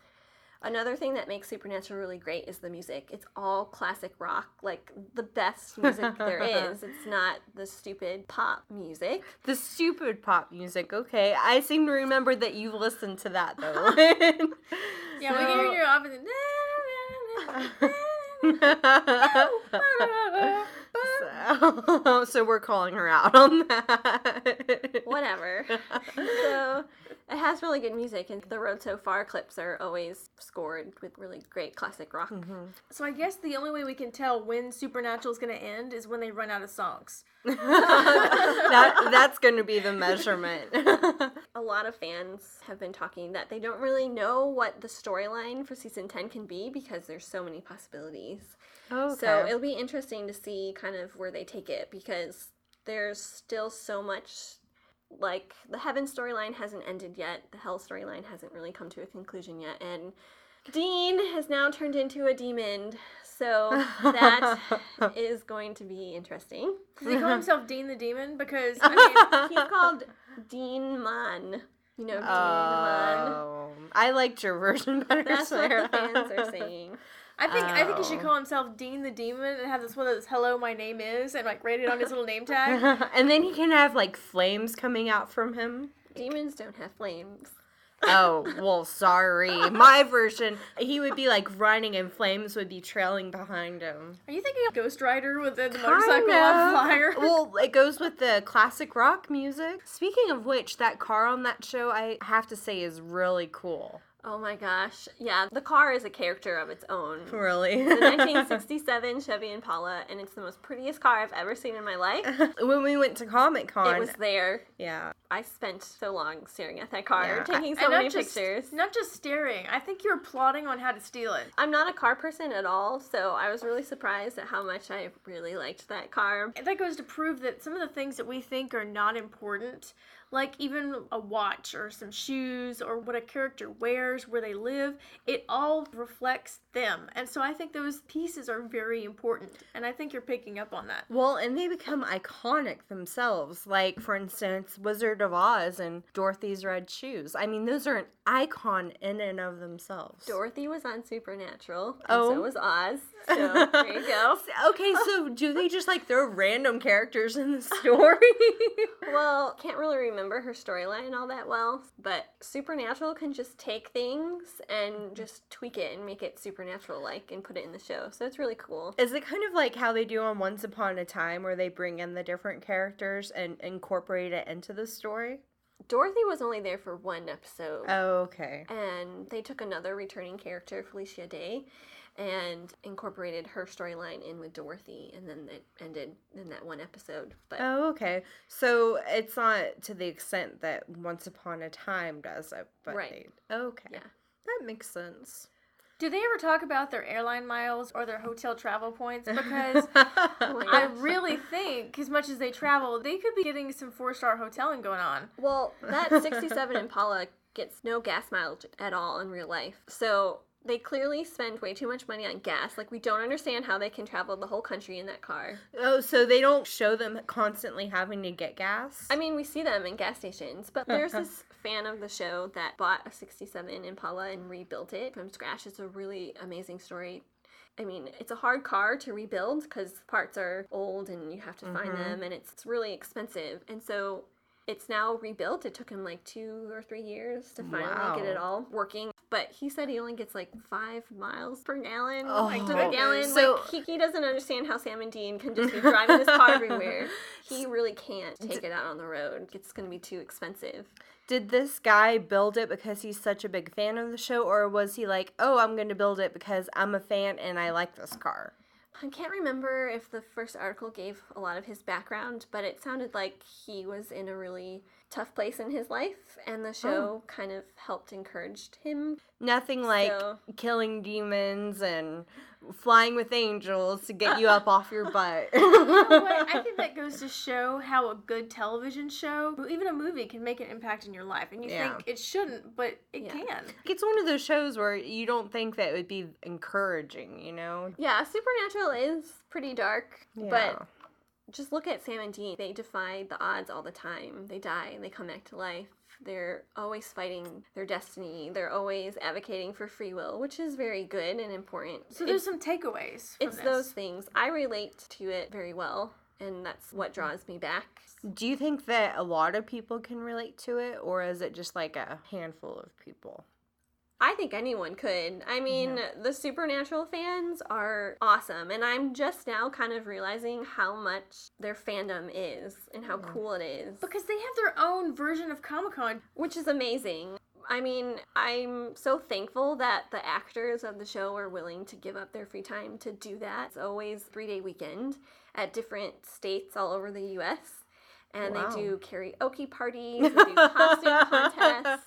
[SPEAKER 4] Another thing that makes Supernatural really great is the music. It's all classic rock, like the best music there is. It's not the stupid pop music.
[SPEAKER 1] the stupid pop music. Okay, I seem to remember that you listened to that though.
[SPEAKER 2] Yeah, we can hear your office.
[SPEAKER 1] so, so we're calling her out on that.
[SPEAKER 4] Whatever. so it has really good music, and the Road So Far clips are always scored with really great classic rock. Mm-hmm.
[SPEAKER 2] So I guess the only way we can tell when Supernatural is going to end is when they run out of songs.
[SPEAKER 1] that that's going to be the measurement.
[SPEAKER 4] A lot of fans have been talking that they don't really know what the storyline for season 10 can be because there's so many possibilities.
[SPEAKER 1] Oh, okay.
[SPEAKER 4] So it'll be interesting to see kind of where they take it because there's still so much like the heaven storyline hasn't ended yet, the hell storyline hasn't really come to a conclusion yet, and Dean has now turned into a demon. So that is going to be interesting.
[SPEAKER 2] Does he call himself Dean the Demon? Because, I mean,
[SPEAKER 4] He's called Dean Mon. You know, Dean Mon.
[SPEAKER 1] Oh, I liked your version better.
[SPEAKER 4] That's what
[SPEAKER 1] Sarah.
[SPEAKER 4] the fans are saying.
[SPEAKER 2] I think I think he should
[SPEAKER 1] Oh.
[SPEAKER 2] call himself Dean the Demon and have this one of those "Hello, my name is" and like write it on his little name tag.
[SPEAKER 1] and then he can have like flames coming out from him.
[SPEAKER 4] Demons don't have flames.
[SPEAKER 1] Oh, well, sorry. My version, he would be like running and flames would be trailing behind him.
[SPEAKER 2] Are you thinking of Ghost Rider with the, the motorcycle
[SPEAKER 1] Kinda.
[SPEAKER 2] on fire?
[SPEAKER 1] Well, it goes with the classic rock music. Speaking of which, that car on that show, I have to say, is really cool.
[SPEAKER 4] Oh my gosh. Yeah, the car is a character of its own.
[SPEAKER 1] Really.
[SPEAKER 4] The 1967 Chevy Impala, and it's the most prettiest car I've ever seen in my life.
[SPEAKER 1] when we went to Comic Con,
[SPEAKER 4] It was there.
[SPEAKER 1] yeah.
[SPEAKER 4] I spent so long staring at that car,
[SPEAKER 1] Yeah.
[SPEAKER 4] taking so
[SPEAKER 2] And
[SPEAKER 4] many
[SPEAKER 2] not just,
[SPEAKER 4] pictures.
[SPEAKER 2] Not just staring. I think you're plotting on how to steal it.
[SPEAKER 4] I'm not a car person at all, so I was really surprised at how much I really liked that car.
[SPEAKER 2] And that goes to prove that some of the things that we think are not important, like even a watch or some shoes or what a character wears, where they live, it all reflects them. And so I think those pieces are very important. And I think you're picking up on that.
[SPEAKER 1] Well, and they become iconic themselves. Like, for instance, Wizard of Oz and Dorothy's Red Shoes. I mean, those are an icon in and of themselves.
[SPEAKER 4] Dorothy was on Supernatural, and
[SPEAKER 1] Oh.
[SPEAKER 4] so was Oz. So there you go.
[SPEAKER 1] Okay, so do they just like throw random characters in the story?
[SPEAKER 4] Well, can't really remember her storyline all that well, but Supernatural can just take things and just tweak it and make it supernatural like and put it in the show. So it's really cool.
[SPEAKER 1] Is it kind of like how they do on Once Upon a Time, where they bring in the different characters and incorporate it into the story?
[SPEAKER 4] Dorothy was only there for one episode.
[SPEAKER 1] Oh, okay.
[SPEAKER 4] and they took another returning character, Felicia Day, and incorporated her storyline in with Dorothy, and then it ended in that one episode. But
[SPEAKER 1] Oh, okay. So it's not to the extent that Once Upon a Time does it, but
[SPEAKER 4] Right.
[SPEAKER 1] they, okay.
[SPEAKER 4] Yeah.
[SPEAKER 1] That makes sense.
[SPEAKER 2] Do they ever talk about their airline miles or their hotel travel points? Because
[SPEAKER 4] oh
[SPEAKER 2] I really think, as much as they travel, they could be getting some four star hoteling going on.
[SPEAKER 4] well, that 67 Impala gets no gas mileage at all in real life. So they clearly spend way too much money on gas. Like, we don't understand how they can travel the whole country in that car.
[SPEAKER 1] oh, so they don't show them constantly having to get gas?
[SPEAKER 4] I mean, we see them in gas stations, but there's this fan of the show that bought a 67 Impala and rebuilt it from scratch. It's a really amazing story. I mean, it's a hard car to rebuild because parts are old and you have to find
[SPEAKER 1] Mhm.
[SPEAKER 4] them and it's, it's really expensive. And so It's now rebuilt. It took him like two or three years to finally get it all working. But he said he only gets like five miles per gallon.
[SPEAKER 3] Oh,
[SPEAKER 4] like to the gallon.
[SPEAKER 3] so-
[SPEAKER 4] like he, he doesn't understand how Sam and Dean can just be driving this car everywhere. He really can't take it out on the road. It's gonna be too expensive.
[SPEAKER 1] Did this guy build it because he's such a big fan of the show, or was he like, oh, I'm going to build it because I'm a fan and I like this car?
[SPEAKER 4] I can't remember if the first article gave a lot of his background, but it sounded like he was in a really tough place in his life, and the show oh. kind of helped encouraged him.
[SPEAKER 1] Nothing like
[SPEAKER 4] So-
[SPEAKER 1] killing demons and flying with angels to get you up off your butt.
[SPEAKER 2] You know? I think that goes to show how a good television show, or even a movie, can make an impact in your life. And you
[SPEAKER 1] Yeah.
[SPEAKER 2] think it shouldn't, but it
[SPEAKER 4] Yeah.
[SPEAKER 2] can.
[SPEAKER 1] it's one of those shows where you don't think that it would be encouraging, you know?
[SPEAKER 4] Yeah, Supernatural is pretty dark,
[SPEAKER 1] Yeah.
[SPEAKER 4] but just look at Sam and Dean. They defy the odds all the time. They die and they come back to life. They're always fighting their destiny. They're always advocating for free will, which is very good and important.
[SPEAKER 2] So there's some takeaways. From
[SPEAKER 4] it's
[SPEAKER 2] this.
[SPEAKER 4] those things. I relate to it very well, and that's what draws me back.
[SPEAKER 1] Do you think that a lot of people can relate to it, or is it just like a handful of people?
[SPEAKER 4] I think anyone could. I mean, the Supernatural fans are awesome, and I'm just now kind of realizing how much their fandom is and how cool it is.
[SPEAKER 2] Because they have their own version of Comic Con.
[SPEAKER 4] which is amazing. I mean, I'm so thankful that the actors of the show are willing to give up their free time to do that. It's always three day weekend at different states all over the U.S. And
[SPEAKER 1] Wow.
[SPEAKER 4] they do karaoke parties, they do costume contests,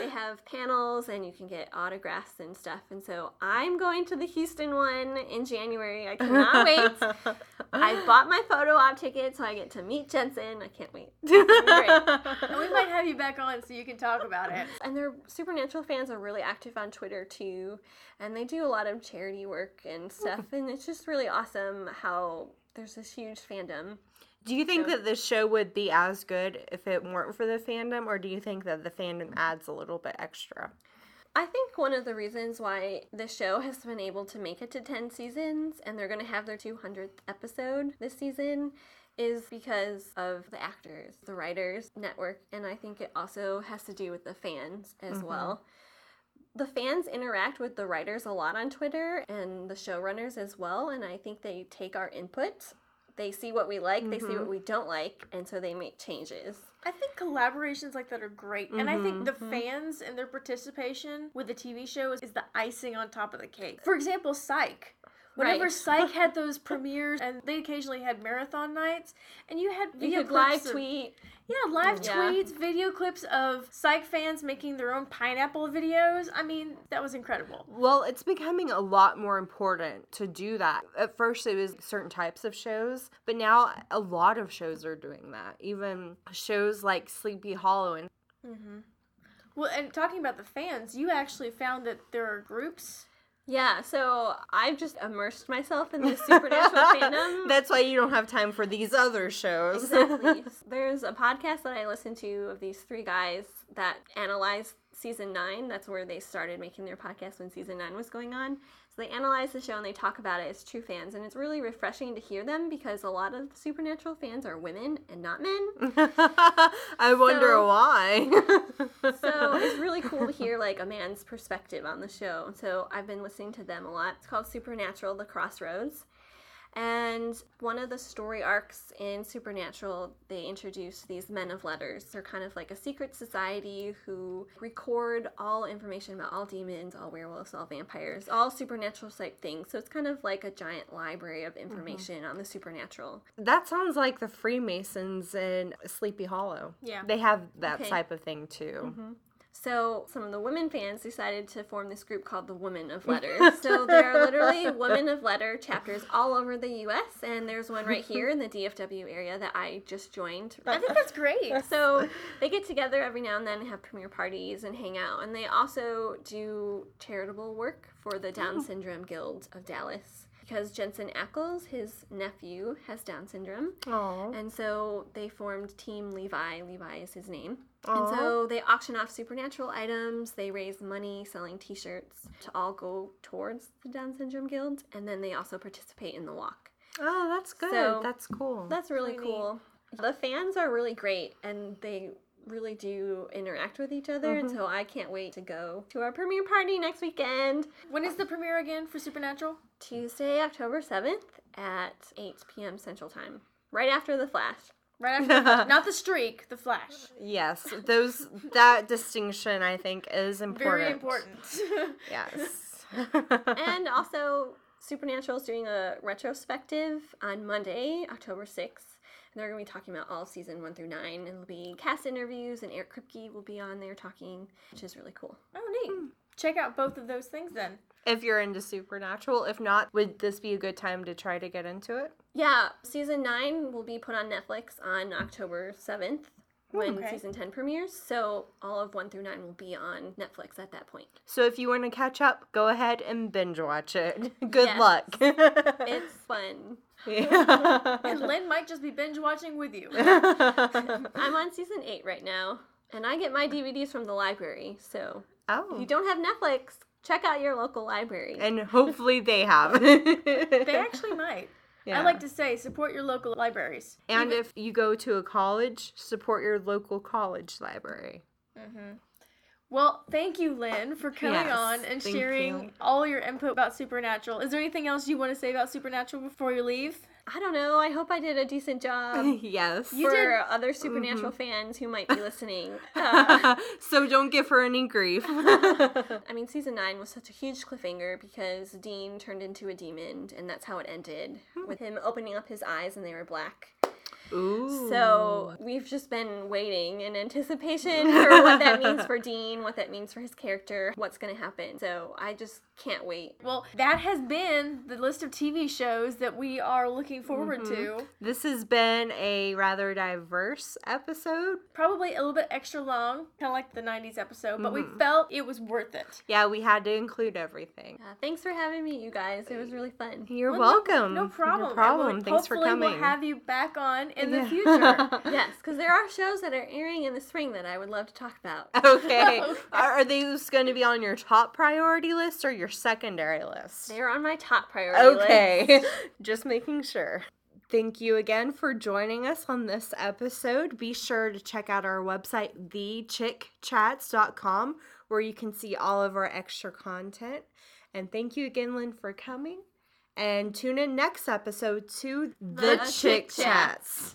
[SPEAKER 4] they have panels, and you can get autographs and stuff. And so I'm going to the Houston one in January. I cannot wait. I bought my photo op ticket so I get to meet Jensen. I can't wait. It's gonna be great.
[SPEAKER 2] And we might have you back on so you can talk about it.
[SPEAKER 4] And their Supernatural fans are really active on Twitter too, and they do a lot of charity work and stuff. and it's just really awesome how there's this huge fandom.
[SPEAKER 1] Do you think
[SPEAKER 4] So-
[SPEAKER 1] that this show would be as good if it weren't for the fandom, or do you think that the fandom adds a little bit extra?
[SPEAKER 4] I think one of the reasons why the show has been able to make it to 10 seasons and they're going to have their 200th episode this season is because of the actors, the writers, network, and I think it also has to do with the fans as mm-hmm. well. The fans interact with the writers a lot on Twitter and the showrunners as well, and I think they take our input. They see what we like, they see what mm-hmm. we don't like, and so they make changes.
[SPEAKER 2] I think collaborations like that are great. And I think the mm-hmm. fans and their participation with the TV show is, is the icing on top of the cake. For example, Psych. Whenever
[SPEAKER 4] Right.
[SPEAKER 2] Psych had those premieres, and they occasionally had marathon nights, and you had
[SPEAKER 4] You
[SPEAKER 2] video
[SPEAKER 4] could live
[SPEAKER 2] of-
[SPEAKER 4] tweet.
[SPEAKER 2] yeah, live
[SPEAKER 4] Yeah.
[SPEAKER 2] tweets, video clips of Psych fans making their own pineapple videos. I mean, that was incredible.
[SPEAKER 1] Well, it's becoming a lot more important to do that. At first, it was certain types of shows, but now a lot of shows are doing that. Even shows like Sleepy Hollow and mm-hmm.
[SPEAKER 2] Well, and talking about the fans, you actually found that there are groups.
[SPEAKER 4] Yeah, so I've just immersed myself in the supernatural fandom.
[SPEAKER 1] that's why you don't have time for these other shows.
[SPEAKER 4] exactly. There's a podcast that I listen to of these three guys that analyze season nine. That's where they started making their podcast when season nine was going on. They analyze the show and they talk about it as true fans, and it's really refreshing to hear them because a lot of supernatural fans are women and not men.
[SPEAKER 1] I wonder
[SPEAKER 4] So-
[SPEAKER 1] why.
[SPEAKER 4] so it's really cool to hear like a man's perspective on the show. So I've been listening to them a lot. It's called Supernatural: The Crossroads. And one of the story arcs in Supernatural, they introduce these men of letters. They're kind of like a secret society who record all information about all demons, all werewolves, all vampires, all supernatural type things. So it's kind of like a giant library of mm-hmm. information on the supernatural.
[SPEAKER 1] that sounds like the Freemasons in Sleepy Hollow.
[SPEAKER 2] Yeah.
[SPEAKER 1] They have that
[SPEAKER 4] Okay.
[SPEAKER 1] type of thing too. Mm-hmm.
[SPEAKER 4] So some of the women fans decided to form this group called the Women of Letters. so there are literally Women of Letter chapters all over the U.S. and there's one right here in the DFW area that I just joined.
[SPEAKER 2] I think that's great.
[SPEAKER 4] So they get together every now and then, and have premiere parties, and hang out. And they also do charitable work for the Down hmm. Syndrome Guild of Dallas. Because Jensen Ackles, his nephew, has Down syndrome.
[SPEAKER 1] Aww.
[SPEAKER 4] And so they formed Team Levi. Levi is his name.
[SPEAKER 1] Aw.
[SPEAKER 4] And so they auction off supernatural items. They raise money selling t shirts to all go towards the Down Syndrome Guild. And then they also participate in the walk.
[SPEAKER 1] Oh, that's good.
[SPEAKER 4] So-
[SPEAKER 1] that's cool.
[SPEAKER 4] That's really
[SPEAKER 2] Really
[SPEAKER 4] cool. The fans are really great and they really do interact with each other, and mm-hmm. so I can't wait to go to our premiere party next weekend.
[SPEAKER 2] When is the premiere again for Supernatural?
[SPEAKER 4] Tuesday, October 7th at 8 p.m. Central Time, right after The Flash.
[SPEAKER 2] Right after the Flash. Not the streak, the Flash.
[SPEAKER 1] Yes, those that distinction I think is important.
[SPEAKER 2] Very important.
[SPEAKER 1] Yes.
[SPEAKER 4] and also, Supernatural is doing a retrospective on Monday, October 6th. And they're going to be talking about all season one through nine. And it'll be cast interviews, and Eric Kripke will be on there talking, which is really cool.
[SPEAKER 2] oh, neat. Hmm. Check out both of those things then.
[SPEAKER 1] if you're into supernatural, if not, would this be a good time to try to get into it?
[SPEAKER 4] Yeah, season nine will be put on Netflix on October 7th when
[SPEAKER 2] okay.
[SPEAKER 4] season 10 premieres. So all of one through nine will be on Netflix at that point.
[SPEAKER 1] So if you want to catch up, go ahead and binge watch it. Good
[SPEAKER 4] Yes.
[SPEAKER 1] luck.
[SPEAKER 4] It's fun.
[SPEAKER 2] And Lynn might just be binge watching with you.
[SPEAKER 4] I'm on season eight right now, and I get my DVDs from the library. So if
[SPEAKER 1] oh.
[SPEAKER 4] you don't have Netflix, check out your local library.
[SPEAKER 1] And hopefully they have.
[SPEAKER 2] They actually might. I like to say support your local libraries.
[SPEAKER 1] And if you go to a college, support your local college library. Mm-hmm.
[SPEAKER 2] Well, thank you, Lynn, for coming
[SPEAKER 1] Yes,
[SPEAKER 2] on and sharing
[SPEAKER 1] you.
[SPEAKER 2] all your input about Supernatural. Is there anything else you want to say about Supernatural before you leave?
[SPEAKER 4] I don't know. I hope I did a decent job
[SPEAKER 1] yes.
[SPEAKER 4] for
[SPEAKER 2] did-
[SPEAKER 4] other Supernatural fans who might be listening. Uh,
[SPEAKER 1] so don't give her any grief.
[SPEAKER 4] I mean, season nine was such a huge cliffhanger because Dean turned into a demon, and that's how it ended with him opening up his eyes and they were black.
[SPEAKER 1] Ooh.
[SPEAKER 4] So we've just been waiting in anticipation for what that means for Dean, what that means for his character, what's going to happen. So I just can't wait.
[SPEAKER 2] Well, that has been the list of TV shows that we are looking forward to.
[SPEAKER 1] This has been a rather diverse episode.
[SPEAKER 2] Probably a little bit extra long, kind of like the 90s episode, but we felt it was worth it.
[SPEAKER 1] Yeah, we had to include everything.
[SPEAKER 4] Uh, thanks for having me, you guys. It was really fun.
[SPEAKER 1] You're
[SPEAKER 2] Well,
[SPEAKER 1] welcome.
[SPEAKER 2] No, problem.
[SPEAKER 1] No problem. Thanks for
[SPEAKER 2] hopefully
[SPEAKER 1] coming.
[SPEAKER 2] We'll have you back on in the future.
[SPEAKER 4] Yes, because there are shows that are airing in the spring that I would love to talk about.
[SPEAKER 1] okay. Are, are these going to be on your top priority list or your secondary list?
[SPEAKER 4] They're on my top priority list.
[SPEAKER 1] Okay. Just making sure. Thank you again for joining us on this episode. Be sure to check out our website, thechickchats.com, where you can see all of our extra content. And thank you again, Lynn, for coming. And tune in next episode to The,
[SPEAKER 4] The Chick Chats.
[SPEAKER 1] Chats.